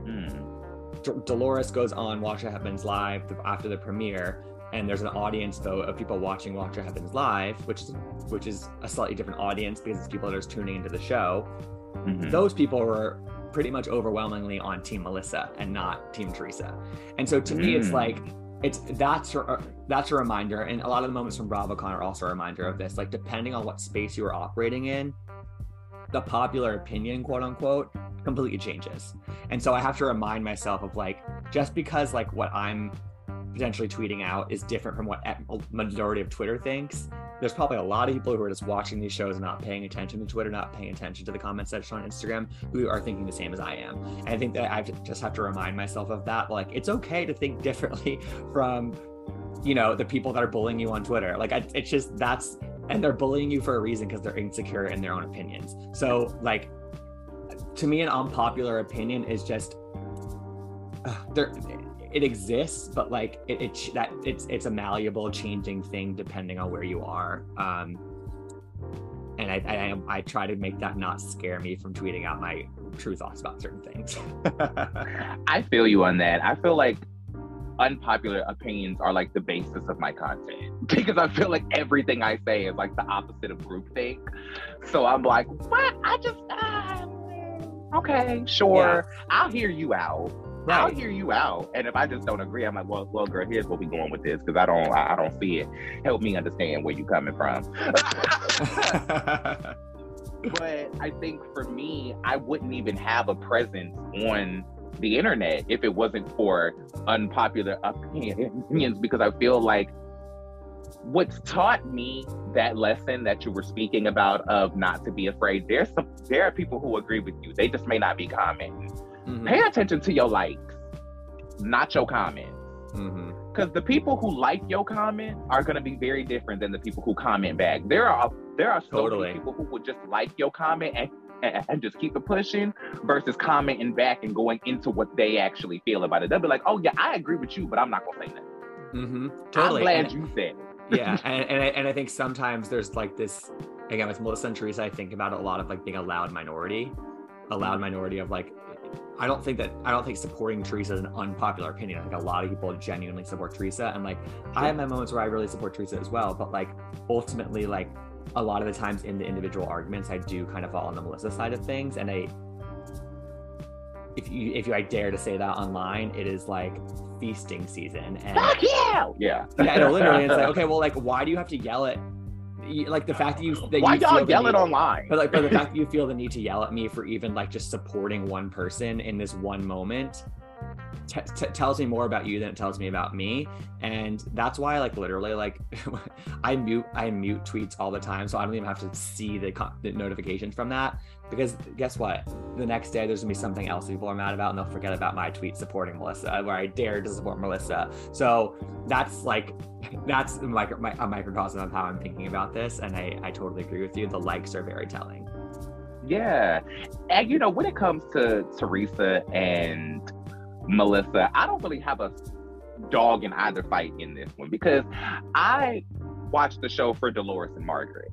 Mm. D- Dolores goes on Watch What Happens Live after the premiere, and there's an audience though of people watching Watch What Happens Live, which is which is a slightly different audience because it's people that are tuning into the show. Mm-hmm. Those people were pretty much overwhelmingly on Team Melissa and not Team Teresa. And so to mm. me, it's mm. like it's that's a, that's a reminder, and a lot of the moments from BravoCon are also a reminder of this. Like depending on what space you are operating in, the popular opinion, quote unquote, completely changes. And so I have to remind myself of like, just because like what I'm potentially tweeting out is different from what majority of Twitter thinks. There's probably a lot of people who are just watching these shows and not paying attention to Twitter, not paying attention to the comment section on Instagram, who are thinking the same as I am. And I think that I just have to remind myself of that. Like, it's okay to think [LAUGHS] differently from, you know, the people that are bullying you on Twitter. Like, it's just that's and they're bullying you for a reason because they're insecure in their own opinions. So, like, to me, an unpopular opinion is just uh, there. It exists, but like it, it that it's it's a malleable, changing thing depending on where you are. Um, and I, I I try to make that not scare me from tweeting out my true thoughts about certain things. [LAUGHS]
I feel you on that. I feel like unpopular opinions are like the basis of my content [LAUGHS] because I feel like everything I say is like the opposite of groupthink. So I'm like, what? I just, uh, okay, sure. Yeah. I'll hear you out. Right. I'll hear you out. And if I just don't agree, I'm like, well, well, girl, here's what we're going with this because I don't, I, I don't see it. Help me understand where you're coming from. [LAUGHS] but I think for me, I wouldn't even have a presence on the internet if it wasn't for unpopular opinions because I feel like what's taught me that lesson that you were speaking about of not to be afraid there's some there are people who agree with you they just may not be commenting mm-hmm. pay attention to your likes not your comments because mm-hmm. the people who like your comment are going to be very different than the people who comment back there are there are so totally. many people who would just like your comment and and, and just keep it pushing versus commenting back and going into what they actually feel about it. They'll be like, "Oh yeah, I agree with you, but I'm not gonna say that."
Mm-hmm. Totally.
I'm glad
and,
you said it. [LAUGHS]
yeah, and and I, and I think sometimes there's like this again with Melissa and Teresa. I think about it a lot of like being a loud minority, a loud
Mm-hmm.
minority of like. I don't think that I don't think supporting Teresa is an unpopular opinion. I think a lot of people genuinely support Teresa, and like I have my moments where I really support Teresa as well. But like ultimately, like a lot of the times in the individual arguments, I do kind of fall on the Melissa side of things, and I if you if you I dare to say that online, it is like feasting season and
Fuck yeah! Yeah.
yeah, no, literally, it's like [LAUGHS] okay, well, like why do you have to yell at you- like the fact that you that
Why
you
y'all
feel the
yelling
need-
online?
but like but the [LAUGHS] fact that you feel the need to yell at me for even like just supporting one person in this one moment t- t- tells me more about you than it tells me about me. And that's why like literally like [LAUGHS] i mute i mute tweets all the time so i don't even have to see the, co- the notifications from that. Because guess what? The next day there's gonna be something else people are mad about and they'll forget about my tweet supporting melissa where i dared to support melissa. So that's like [LAUGHS] that's micro, mi- a microcosm of how i'm thinking about this and i i totally agree with you. The likes are very telling.
Yeah. And you know, when it comes to Teresa and Melissa, I don't really have a dog in either fight in this one because I watched the show for Dolores and Margaret.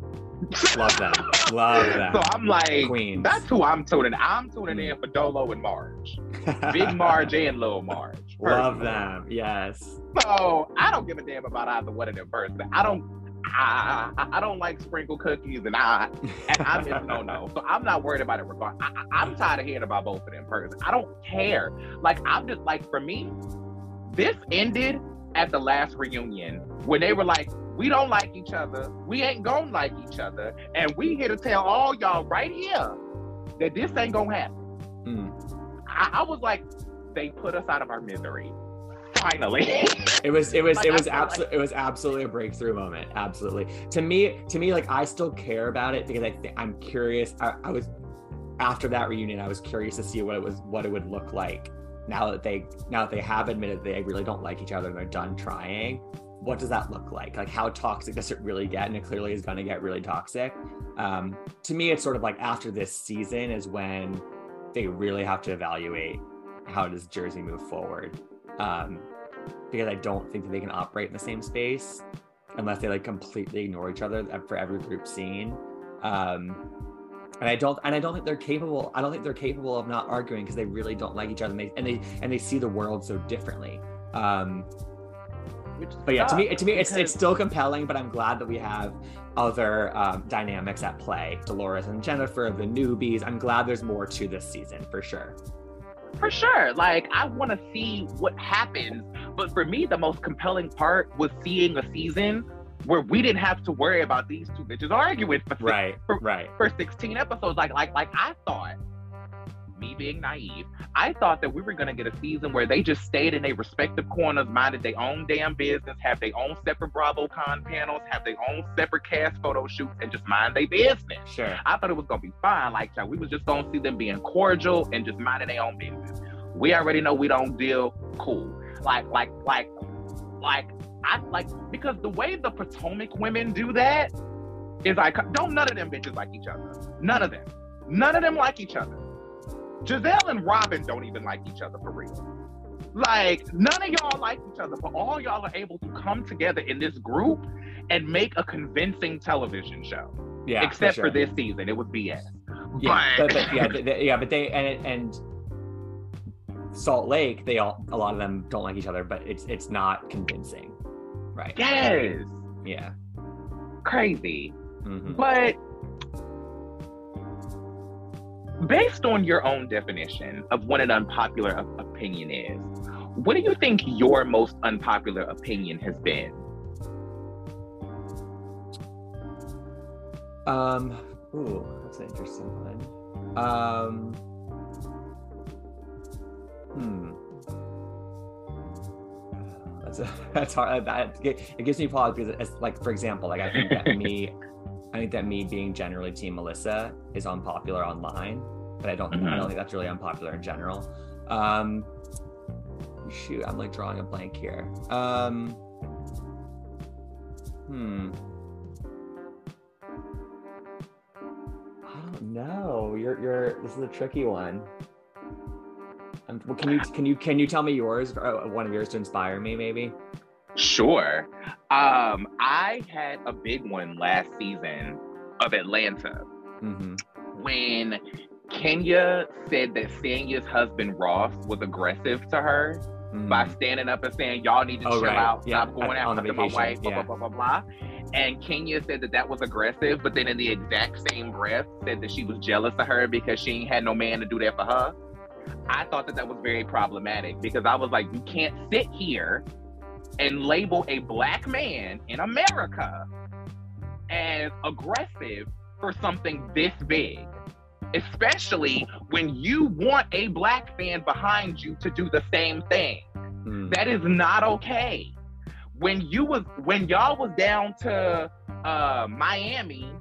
love them love [LAUGHS] them
So I'm like,
queens
that's who I'm tuning. I'm tuning in mm. for Dolo and Marge. [LAUGHS] Big Marge and Little Marge.
love them yes
So I don't give a damn about either one of them personally. I don't. I, I, don't like sprinkle cookies, and I and I'm just [LAUGHS] no no. So I'm not worried about it. Regard, I, I'm tired of hearing about both of them personally. I don't care. Like I'm just like for me, this ended at the last reunion when they were like, we don't like each other. We ain't gonna like each other, and we here to tell all y'all right here that this ain't gonna happen.
Mm.
I, I was like, they put us out of our misery. Finally.
It was it was
Like,
it was absolutely it was absolutely a breakthrough moment. Absolutely. To me, to me, like I still care about it because I think I'm curious. I, I was after that reunion, I was curious to see what it was what it would look like now that they now that they have admitted they really don't like each other and they're done trying. What does that look like? Like how toxic does it really get? And it clearly is going to get really toxic. Um, to me, it's sort of like after this season is when they really have to evaluate how does Jersey move forward. Um, because I don't think that they can operate in the same space unless they like completely ignore each other for every group scene. Um, and I don't, and I don't think they're capable. I don't think they're capable of not arguing because they really don't like each other, and they and they and they see the world so differently. Um, but yeah, to me, to me, it's it's still compelling. But I'm glad that we have other um, dynamics at play. Dolores and Jennifer, the newbies. I'm glad there's more to this season for sure.
For sure. Like, I want to see what happens. But for me, the most compelling part was seeing a season where we didn't have to worry about these two bitches arguing for,
Right,
for,
right.
for 16 episodes. Like, like, like I thought, me being naive, I thought that we were gonna get a season where they just stayed in their respective corners, minded their own damn business, have their own separate BravoCon panels, have their own separate cast photo shoots, and just mind their business.
Sure.
I thought it was gonna be fine. Like we was just gonna see them being cordial and just minding their own business. We already know we don't deal cool. Like, like, like, like, I like because the way the Potomac women do that is like don't none of them bitches like each other. None of them. None of them like each other. Gizelle and Robyn don't even like each other for real. Like none of y'all like each other, but all y'all are able to come together in this group and make a convincing television show
Yeah.
except
sure.
for this season. It was BS.
Yeah,
But-
but, but yeah, yeah, but they and and Salt Lake, they all a lot of them don't like each other, but it's it's not convincing, right?
Yes.
Yeah.
Crazy.
Mhm.
But based on your own definition of what an unpopular opinion is, what do you think your most unpopular opinion has been?
Um. Ooh, that's an interesting one. Um. Hmm. That's a, [LAUGHS] that's hard. That it gives me pause because it's like, for example, like I think that [LAUGHS] me, I think that me being generally Team Melissa is unpopular online, but I don't, I
Mhm.
don't think that's really unpopular in general. Um. Shoot, I'm like drawing a blank here. Um. Hmm. I don't know. You're you're this is a tricky one. Um, well, can you can you can you tell me yours? Uh, one of yours to inspire me, maybe.
Sure. Um, I had a big one last season of Atlanta
hmm
when Kenya said that Sanya's husband Ross was aggressive to her by standing up and saying, "Y'all need to
Mm. Oh,
chill
right.
out,
Yeah,
stop going
at- on the
after my wife." Blah
Yeah.
blah blah blah blah. And Kenya said that that was aggressive, but then in the exact same breath said that she was jealous of her because she ain't had no man to do that for her. I thought that that was very problematic because I was like, you can't sit here and label a black man in America as aggressive for something this big, especially when you want a black fan behind you to do the same thing.
Mm.
That is not okay. When you was when y'all was down to uh, Miami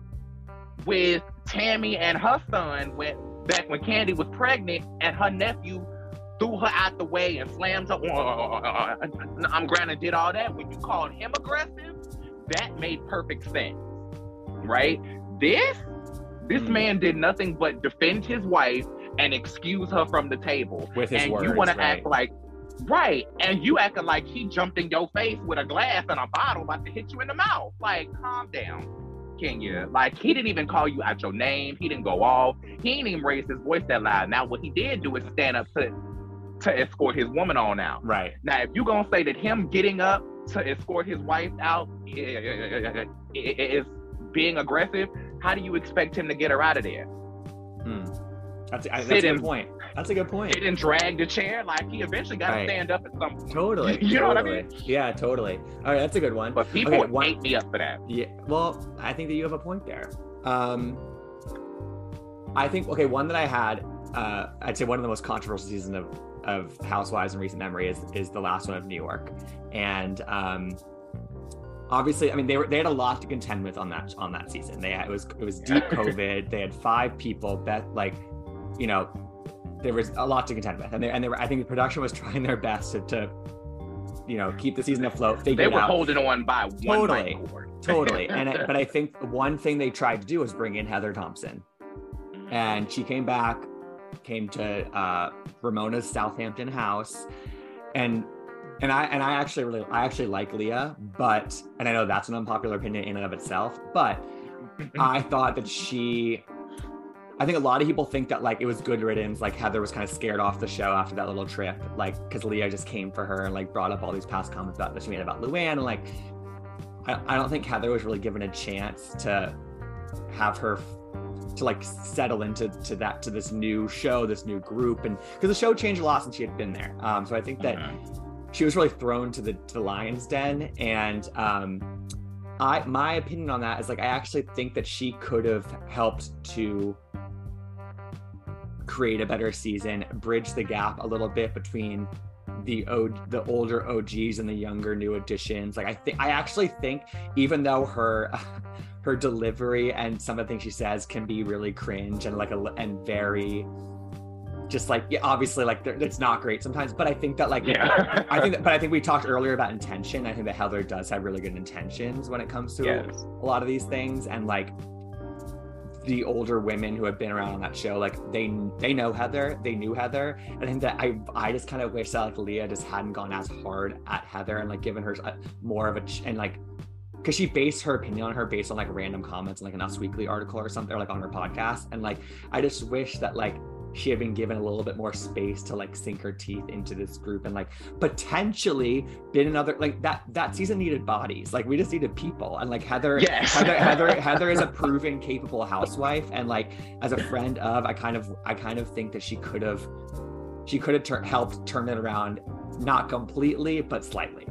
with Tammy and her son when back when Kandi was pregnant and her nephew threw her out the way and slammed her. I'm granted did all that. When you called him aggressive, that made perfect sense, right? This this
Mm.
man did nothing but defend his wife and excuse her from the table
With his
and
words,
you want to act like right and you acting like he jumped in your face with a glass and a bottle about to hit you in the mouth like calm down kenya like he didn't even call you out your name he didn't go off he didn't even raise his voice that loud now what he did do is stand up to to escort his woman on out
Right.
now if you're gonna say that him getting up to escort his wife out is being aggressive how do you expect him to get her out of there
Hmm. That's, I, that's a good
in-
point. That's a good point.
he didn't drag the chair like he eventually got to
Right.
stand up at some point
Totally. [LAUGHS]
You know what I mean?
Yeah, totally. All right, that's a good one.
But people
Okay, one-
ate me up for that.
Yeah. Well, I think that you have a point there. Um, I think okay, one that I had, uh, I'd say one of the most controversial seasons of of Housewives in recent memory is is the last one of New York, and um, obviously, I mean they were they had a lot to contend with on that on that season. They had, it was it was deep [LAUGHS] COVID. they had five people that like, you know, there was a lot to contend with, and they and they were I think the production was [LAUGHS] trying their best to. to you know, keep the season afloat. Figure
They were
out
holding on by one
Totally. totally and I, [LAUGHS] but i think one thing they tried to do was bring in heather thomson and she came back came to uh, ramona's southampton house and and i and i actually really i actually like leah but and i know that's an unpopular opinion in and of itself but [LAUGHS] i thought that she I think a lot of people think that like it was good riddance. Like Heather was kind of scared off the show after that little trip, like because Leah just came for her and like brought up all these past comments about that she made about Luann and like I, I don't think Heather was really given a chance to have her to like settle into to that to this new show, this new group, and because the show changed a lot since she had been there. Um, so I think that
Mhm.
she was really thrown to the to the lion's den, and um, I my opinion on that is like I actually think that she could have helped to create a better season, bridge the gap a little bit between the o- the older OGs and the younger new additions. Like I think I actually think even though her [LAUGHS] her delivery and some of the things she says can be really cringe and like a and very just like yeah, obviously like it's not great sometimes, but I think that like
Yeah.
I think that, but I think we talked earlier about intention. I think that Heather does have really good intentions when it comes to
yes.
a lot of these things and like the older women who have been around on that show like they they know heather they knew heather and i think that i i just kind of wish that like leah just hadn't gone as hard at heather and like given her uh, more of a ch- and like because she based her opinion on her based on like random comments in like an us weekly article or something or like on her podcast? And like i just wish that like she had been given a little bit more space to like sink her teeth into this group and like potentially been another like that that season needed bodies. Like we just needed people. And like heather
Yes.
heather heather [LAUGHS] heather is a proven capable housewife. And like as a friend of i kind of i kind of think that she could have she could have tur- helped turn it around not completely but slightly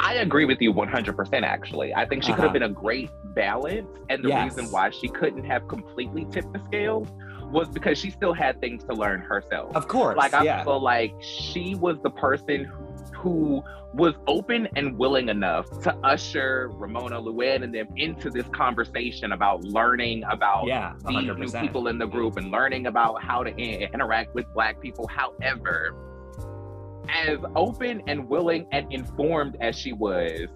I agree with you 100% actually. I think she could
Uh-huh.
have been a great balance. And the
Yes.
reason why she couldn't have completely tipped the scale was because she still had things to learn herself.
of course
like I
yeah
feel like she was the person who was open and willing enough to usher Ramona Luann and them into this conversation about learning about
yeah
these new people in the group and learning about how to interact with black people. However, as open and willing and informed as she was,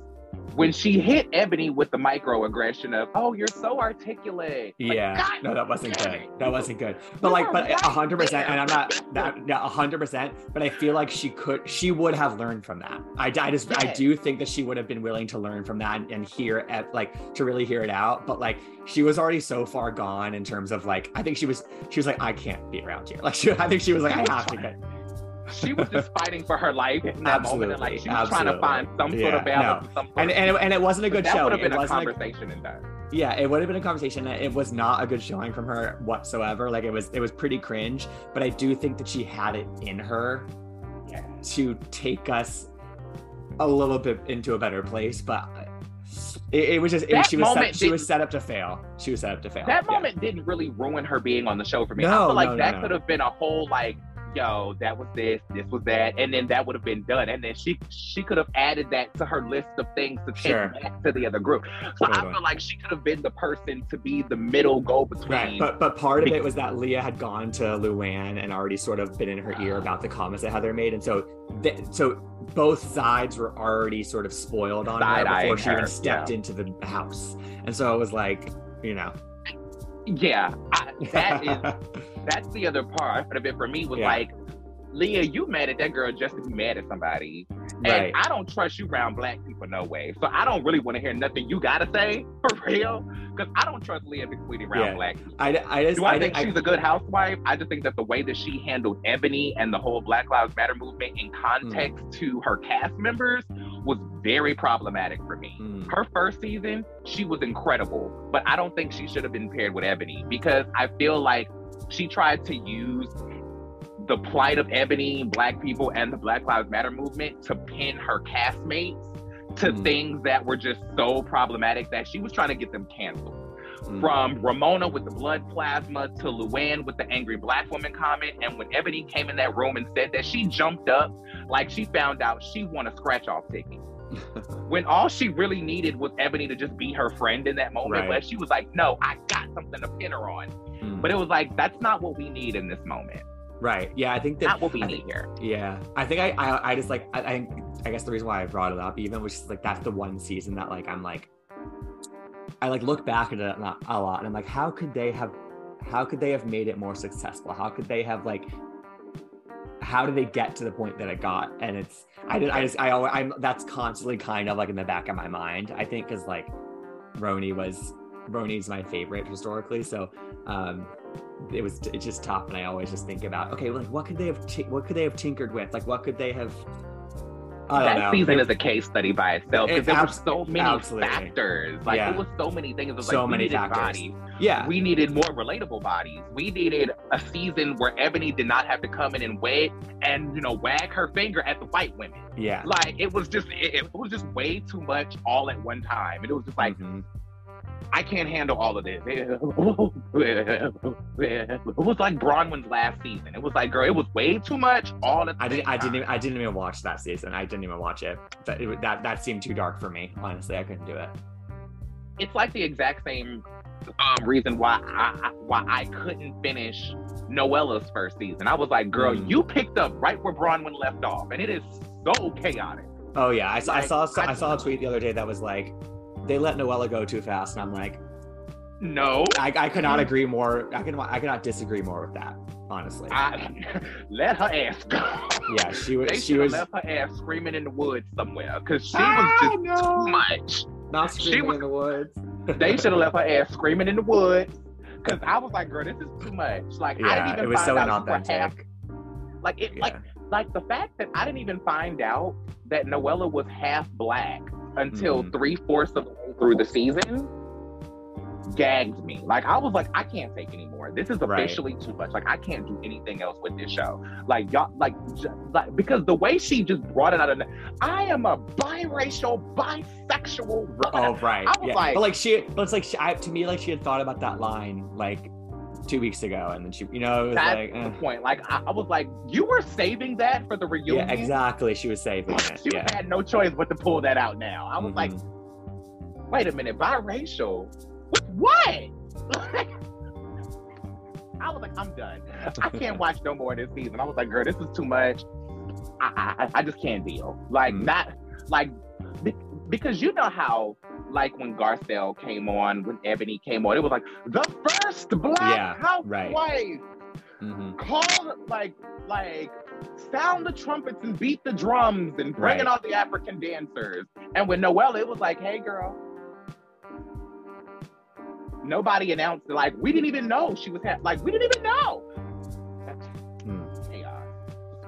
when she hit Ebony with the microaggression of, "Oh, you're so articulate." Like,
yeah,
God
no, that wasn't good. That wasn't good. But like, but a hundred percent, and I'm not that hundred percent. But I feel like she could, she would have learned from that. I, I just, I do think that she would have been willing to learn from that and, and hear it, like to really hear it out. But like, she was already so far gone in terms of like, I think she was, she was like, I can't be around here. [LAUGHS] Like, she, I think she was like, I have to get.
She was just fighting for her life in that moment, and like she was trying to find some sort of balance, some sort
And
of
and it, and it wasn't a good
that
show.
would have been
it
a
wasn't a,
conversation and done.
yeah it would have been a conversation it was not a good showing from her whatsoever like it was it was pretty cringe but i do think that she had it in her
Yeah.
to take us a little bit into a better place but it, it was just it, she was set, she was set up to fail she was set up to fail
That
Yeah.
moment didn't really ruin her being on the show for me. I
No,
feel like
no, no,
that
no.
could have been a whole like, yo, that was this, this was that, and then that would have been done. And then she she could have added that to her list of things to take
Sure.
back to the other group. So I feel like she could have been the person to be the middle go between.
Right, but but part of it was that Leah had gone to Luann and already sort of been in her ear ah. about the comments that Heather made, and so th- so both sides were already sort of spoiled on her
Side-eyeing
before she even stepped
yeah.
into the house, and so it was like, you know,
yeah, I, that is [LAUGHS] that's the other part of it for me was
Yeah.
like, Leah, you mad at that girl just to be mad at somebody. And. I don't trust you around black people, no way. So I don't really want to hear nothing you gotta say [LAUGHS] for real, because I don't trust Leah McSweeney around
Yeah.
black people.
I, I just
Do I,
I,
think
I,
she's a good housewife? I just think that the way that she handled Ebony and the whole Black Lives Matter movement in context
Hmm.
to her cast members was very problematic for me.
Mm,
Her first season, she was incredible, but I don't think she should have been paired with Ebony because I feel like she tried to use the plight of Ebony, Black people, and the Black Lives Matter movement to pin her castmates to
Mm.
things that were just so problematic that she was trying to get them canceled
mm.
from Ramona with the blood plasma to Luann with the angry black woman comment. And when Ebony came in that room and said that, she jumped up like she found out she won a scratch off ticket. When all she really needed was Ebony to just be her friend in that moment,
Right.
where she was like, No, I got something to pin her on.
Mm.
But it was like, That's not what we need in this moment.
right, yeah, I think that
Not what we
I
need here.
Yeah, I think I, I, I just like, I, I think, I guess the reason why I brought it up even was just like that's the one season that like I'm like, I like look back at it a lot, and I'm like, how could they have, how could they have made it more successful? How could they have like, how did they get to the point that it got? And it's, I did, I just, I, always, I'm that's constantly kind of like in the back of my mind. I think because like, RHONY was, RHONY's my favorite historically, so. um it was it's just tough and i always just think about okay like what could they have what could they have tinkered with like what could they have
that
know
season is a case study by itself
It-
because there were so many
absolutely.
factors. Like
Yeah.
it was so many things. It was
So
like, we
many factors.
bodies.
yeah
We needed more relatable bodies. We needed a season where Ebony did not have to come in and wait and you know wag her finger at the white women.
yeah
Like it was just it, it was just way too much all at one time, and it was just like
Mhm.
I can't handle all of this. It was like Braunwyn's last season. It was like, girl, it was way too much all the
i didn't i didn't i didn't even watch that season i didn't even watch it that it, that that seemed too dark for me honestly i couldn't do it
It's like the exact same um, reason why I, why I couldn't finish Noella's first season. I was like, girl,
Mm.
you picked up right where Bronwyn left off, and it is so chaotic.
oh yeah i, saw I saw
I-
I saw a tweet the other day that was like they let noella go too fast and i'm like
No,
i, I could not agree more i can i cannot disagree more with that honestly
I [LAUGHS] let her ass go.
yeah she was
They
she
should have
was
left her ass screaming in the woods somewhere because she was just
no.
too much.
not
She
screaming
was-
in the woods [LAUGHS]
They should have left her ass screaming in the woods. Cause I was like, girl, this is too much. Like I didn't even
it was
find
so
out she
inauthentic
Like it,
yeah.
like like the fact that I didn't even find out that Noella was half black until
Mhm.
three fourths of the way through the season gagged me. Like I was like, I can't take anymore. This is
Right.
officially too much. Like I can't do anything else with this show. Like y'all, like, j- like because the way she just brought it out of, I am a biracial, bisexual. woman."
Oh right.
I was
yeah.
like-
but like she, but it's like she, I, to me, like she had thought about that line like two weeks ago, and then she, you know, it was
That's
like,
the
eh.
point. Like I, I was like, you were saving that for the reunion.
yeah, exactly. She was saving it.
She
Yeah.
had no choice but to pull that out now. I was like,
Mhm.
wait a minute, biracial? With what? [LAUGHS] I was like, I'm done. I can't watch no more this season. I was like, girl, this is too much. I I, I just can't deal. Like
Mm.
not like because you know how like when Garcelle came on, when Ebony came on, it was like the first black
Yeah,
housewife
right. Mhm.
call like like sound the trumpets and beat the drums and bring in
Right.
all the African dancers. And with Noelle, it was like, hey girl. Nobody announced like we didn't even know she was ha- like we didn't even know.
Hmm.
chaos.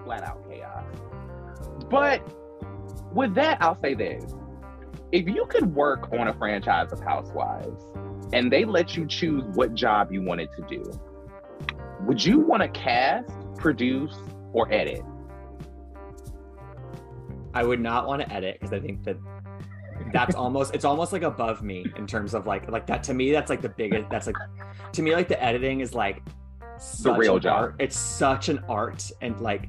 Flat out chaos. But with that, I'll say this. If you could work on a franchise of housewives and they let you choose what job you wanted to do, would you want to cast, produce, or edit?
I would not want to edit because I think that that's [LAUGHS] almost it's almost like above me in terms of like like that to me that's like the biggest that's like to me like the editing is like such
real job.
art. It's such an art and like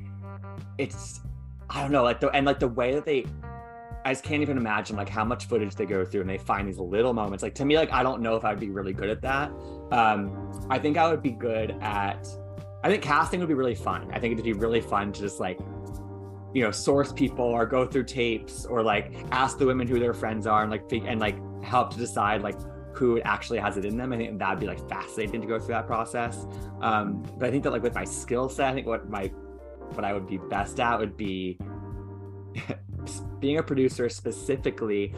it's I don't know like the and like the way that they I just can't even imagine like how much footage they go through and they find these little moments. Like to me, like I don't know if I'd be really good at that. Um, I think I would be good at. I think casting would be really fun. I think it'd be really fun to just like, you know, source people or go through tapes or like ask the women who their friends are and like and like help to decide like who actually has it in them. I think that'd be like fascinating to go through that process. Um, but I think that like with my skill set, I think what my what I would be best at would be [LAUGHS] being a producer specifically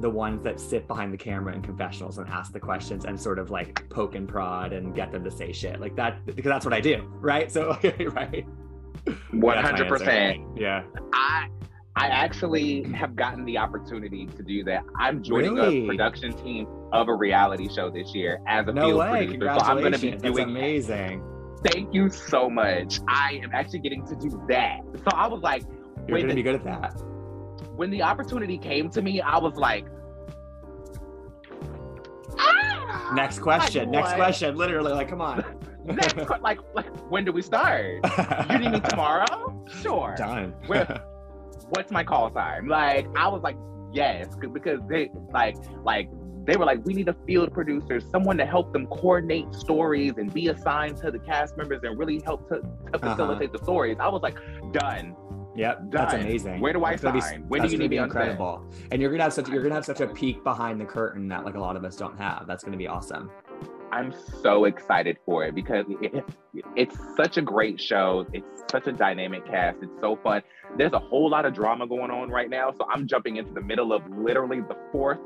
the ones that sit behind the camera in confessionals and ask the questions and sort of like poke and prod and get them to say shit like that because that's what I do, right? [LAUGHS] So right.
One hundred percent.
Yeah.
I I actually have gotten the opportunity to do that. I'm joining
Really?
a production team of a reality show this year as a
No
field
way.
producer. So I'm going to be
Congratulations. That's
doing.
amazing.
Thank you so much. I am actually getting to do that. So I was like,
You're gonna be good at that.
When the opportunity came to me, I was like. "Ah!"
Next question.
Like
next
what?
question. Literally, like, come on. [LAUGHS]
Next, like, like, when do we start? [LAUGHS] You need me tomorrow? Sure.
Done.
Where- [LAUGHS] what's my call sign? Like, I was like, yes, because they like, like they were like, we need a field producer, someone to help them coordinate stories and be assigned to the cast members and really help to, to
Uh-huh.
facilitate the stories. I was like, done.
Yep, that's amazing.
Where do I
That's gonna be-
When do you need me
be
on set?
incredible? And you're gonna have such you're gonna have such a peek behind the curtain that like a lot of us don't have. That's gonna be awesome.
I'm so excited for it because it, it's such a great show. It's such a dynamic cast. It's so fun. There's a whole lot of drama going on right now, so I'm jumping into the middle of literally the fourth,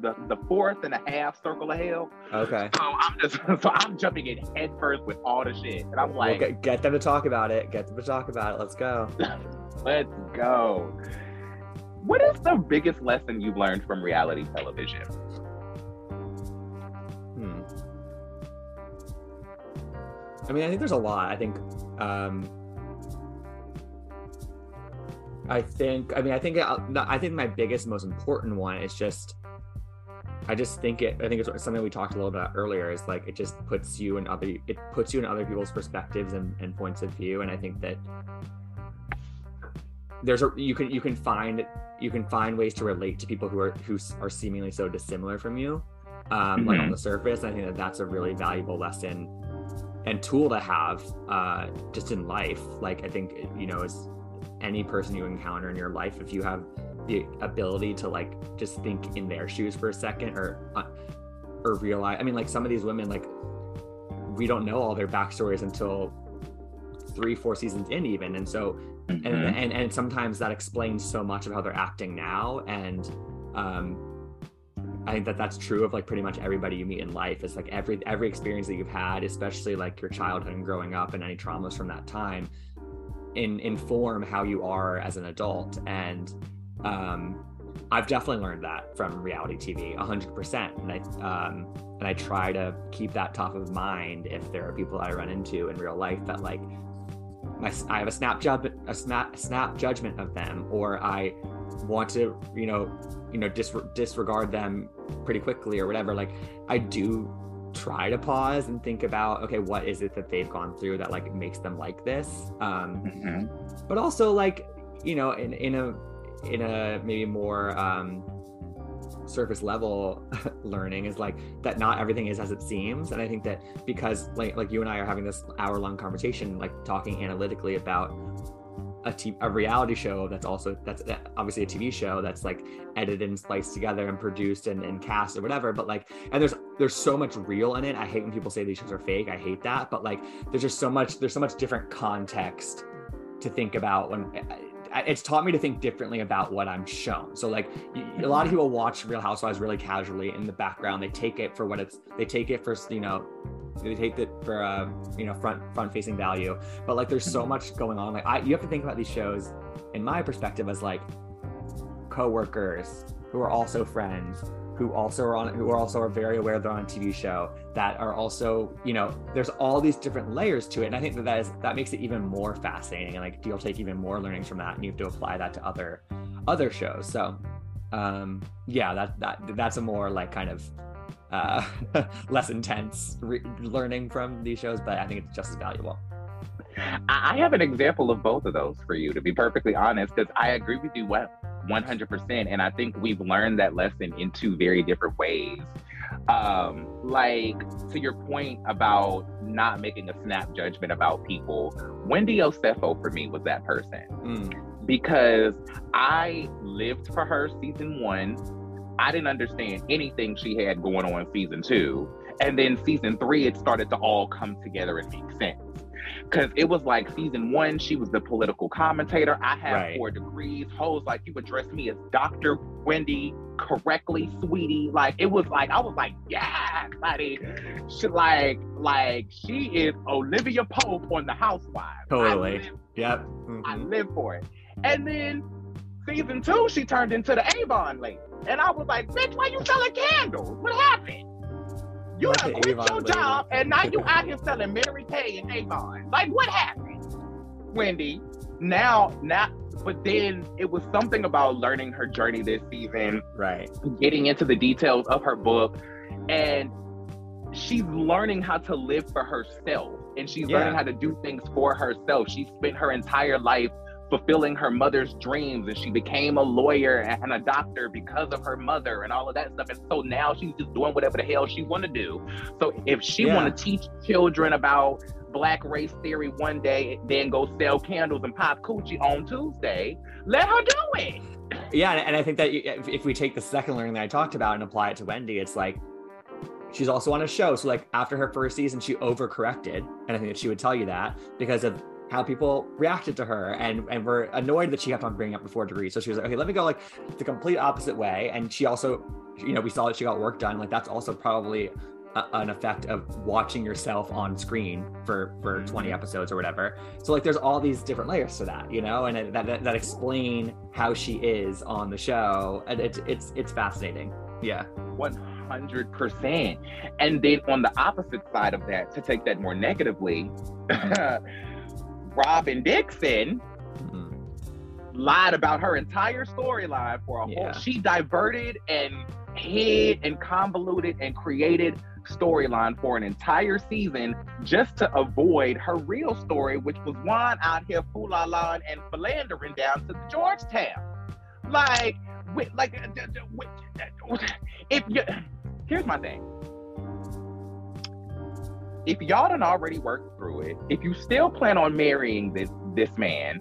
the the fourth and a half circle of hell.
Okay.
So I'm just [LAUGHS] so I'm jumping in head first with all the shit, and I'm
Well,
like,
get, get them to talk about it. Get them to talk about it. Let's go. [LAUGHS]
let's go. What is the biggest lesson you've learned from reality television?
Hmm. I mean, I think there's a lot. I think, um, I think, I mean, I think, uh, I think my biggest, most important one is just, I just think it, I think it's something we talked a little bit about earlier is like, it just puts you in other, it puts you in other people's perspectives and, and points of view. And I think that there's a, you can, you can find, you can find ways to relate to people who are, who are seemingly so dissimilar from you um, like on
Mhm.
the surface. I think that that's a really valuable lesson and tool to have uh, just in life. Like I think you know, as any person you encounter in your life, if you have the ability to like just think in their shoes for a second, or uh, or realize, I mean, like some of these women, like we don't know all their backstories until three, four seasons in, even, and so and,
Mhm.
and and sometimes that explains so much of how they're acting now and um i think that that's true of like pretty much everybody you meet in life it's like every every experience that you've had especially like your childhood and growing up and any traumas from that time in inform how you are as an adult and um i've definitely learned that from reality tv 100% and i um and i try to keep that top of mind if there are people i run into in real life that like my, I have a snap judgment, a snap, snap judgment of them, or I want to, you know, you know, dis- disregard them pretty quickly or whatever. Like, I do try to pause and think about, okay, what is it that they've gone through that like makes them like this? Um,
Mhm.
but also like, you know, in in a in a maybe more um, surface level [LAUGHS] learning is like that not everything is as it seems. And i think that because like like you and i are having this hour long conversation like talking analytically about a, t- a reality show that's also that's obviously a tv show that's like edited and spliced together and produced and, and cast or whatever but like and there's there's so much real in it. I hate when people say these shows are fake. I hate that. But like there's just so much there's so much different context to think about when it's taught me to think differently about what I'm shown. So like a lot of people watch Real Housewives really casually in the background. They take it for what it's. They take it for you know, they take it for uh, you know front front facing value. But like there's so much going on. Like I, you have to think about these shows, in my perspective, as like coworkers who are also friends who also are on who are also are very aware they're on a TV show that are also you know there's all these different layers to it. And I think that that is that makes it even more fascinating. And like you'll take even more learnings from that and you have to apply that to other other shows. So um yeah that that that's a more like kind of uh [LAUGHS] less intense re- learning from these shows but I think it's just as valuable.
I have an example of both of those for you, to be perfectly honest, because I agree with you 100%. And I think we've learned that lesson in two very different ways. Um, like, to your point about not making a snap judgment about people, Wendy Osefo for me was that person. Mm. Because I lived for her season one. I didn't understand anything she had going on season two. And then season three, it started to all come together and make sense because it was like season one, she was the political commentator. I have right. four degrees. Hoes like you address me as Dr. Wendy correctly, sweetie. Like it was like I was like, yeah, buddy. She like like she is Olivia Pope on the Housewives.
Totally. Live, yep. Mm-hmm.
I live for it. And then season two, she turned into the Avon lady. And I was like, bitch, why you selling candles? What happened? You have quit Avon your job and now you out here selling Mary Kay and Avon. Like what happened, Wendy? Now, now, but then it was something about learning her journey this season,
right?
Getting into the details of her book, and she's learning how to live for herself, and she's yeah. learning how to do things for herself. She spent her entire life fulfilling her mother's dreams and she became a lawyer and a doctor because of her mother and all of that stuff and so now she's just doing whatever the hell she want to do so if she yeah. want to teach children about black race theory one day then go sell candles and pop coochie on tuesday let her do it
yeah and i think that if we take the second learning that i talked about and apply it to wendy it's like she's also on a show. So like after her first season, she overcorrected, and I think that she would tell you that because of how people reacted to her and and were annoyed that she kept on bringing up the four degrees. So she was like, okay, let me go like the complete opposite way. And she also, you know, we saw that she got work done. Like that's also probably a, an effect of watching yourself on screen for for 20 mm-hmm. episodes or whatever. So like there's all these different layers to that, you know, and it, that, that, that explain how she is on the show. And it's it's it's fascinating. Yeah.
100%. And then on the opposite side of that, to take that more negatively, [LAUGHS] Robyn Dixon mm-hmm. lied about her entire storyline for a yeah. whole. She diverted and hid and convoluted and created storyline for an entire season just to avoid her real story, which was Juan out here la and philandering down to the Georgetown. Like, like, if you, here's my thing if y'all done already worked through it, if you still plan on marrying this this man,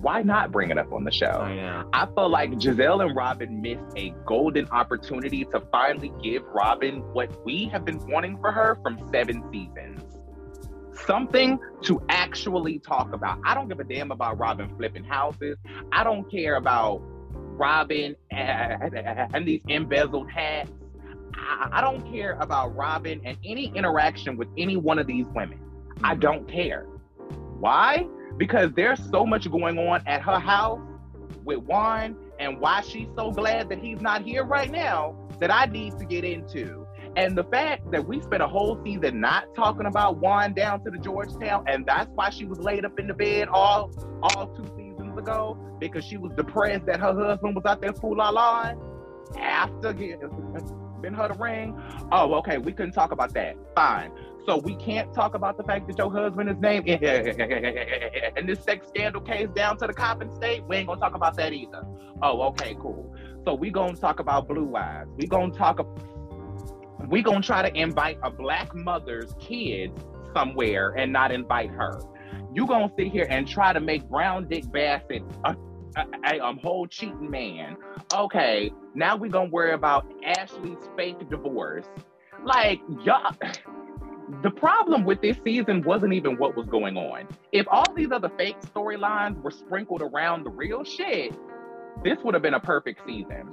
why not bring it up on the show?
I know.
I feel like Gizelle and Robyn missed a golden opportunity to finally give Robyn what we have been wanting for her from seven seasons. Something to actually talk about. I don't give a damn about Robyn flipping houses. I don't care about Robyn and, [LAUGHS] and these embezzled hats. I, I don't care about Robyn and any interaction with any one of these women. I mm-hmm. don't care. Why? Because there's so much going on at her house with Juan and why she's so glad that he's not here right now that I need to get into. And the fact that we spent a whole season not talking about Juan down to the Georgetown, and that's why she was laid up in the bed all all two seasons ago because she was depressed that her husband was out there fool la after been her the ring. Oh, okay, we couldn't talk about that. Fine. So we can't talk about the fact that your husband is named [LAUGHS] in this sex scandal case down to the Coppin state. We ain't gonna talk about that either. Oh, okay, cool. So we gonna talk about blue eyes. We gonna talk. We gonna try to invite a black mother's kids somewhere and not invite her you gonna sit here and try to make Brown Dick Bassett a, a, a, whole cheating man. Okay, now we gonna worry about Ashley's fake divorce. Like, y'all, [SIGHS] the problem with this season wasn't even what was going on. If all these other fake storylines were sprinkled around the real shit, this would have been a perfect season.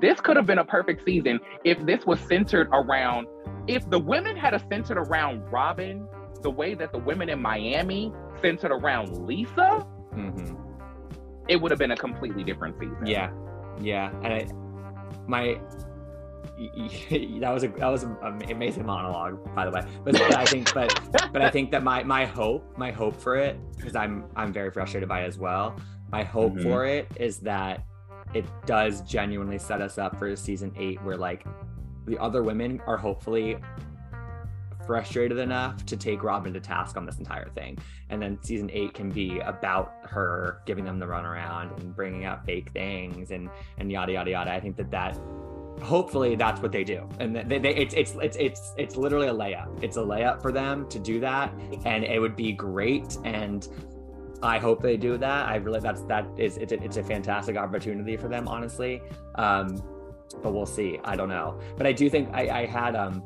This could have been a perfect season if this was centered around, if the women had a centered around Robyn the way that the women in Miami centered around Lisa,
Mhm.
It would have been a completely different season.
Yeah, yeah, and I, my [LAUGHS] that was a that was an amazing monologue, by the way. But I think, but [LAUGHS] but I think that my my hope, my hope for it, because I'm I'm very frustrated by it as well. My hope
Mhm.
for it is that it does genuinely set us up for season eight, where like the other women are hopefully frustrated enough to take Robyn to task on this entire thing. And then season eight can be about her giving them the runaround and bringing out fake things and and yada yada yada. I think that that hopefully that's what they do, and they, they it's it's it's it's it's literally a layup. It's a layup for them to do that, and it would be great. And I hope they do that. I really that's that is it's a, it's a fantastic opportunity for them, honestly. Um, but we'll see. I don't know, but I do think I, I had um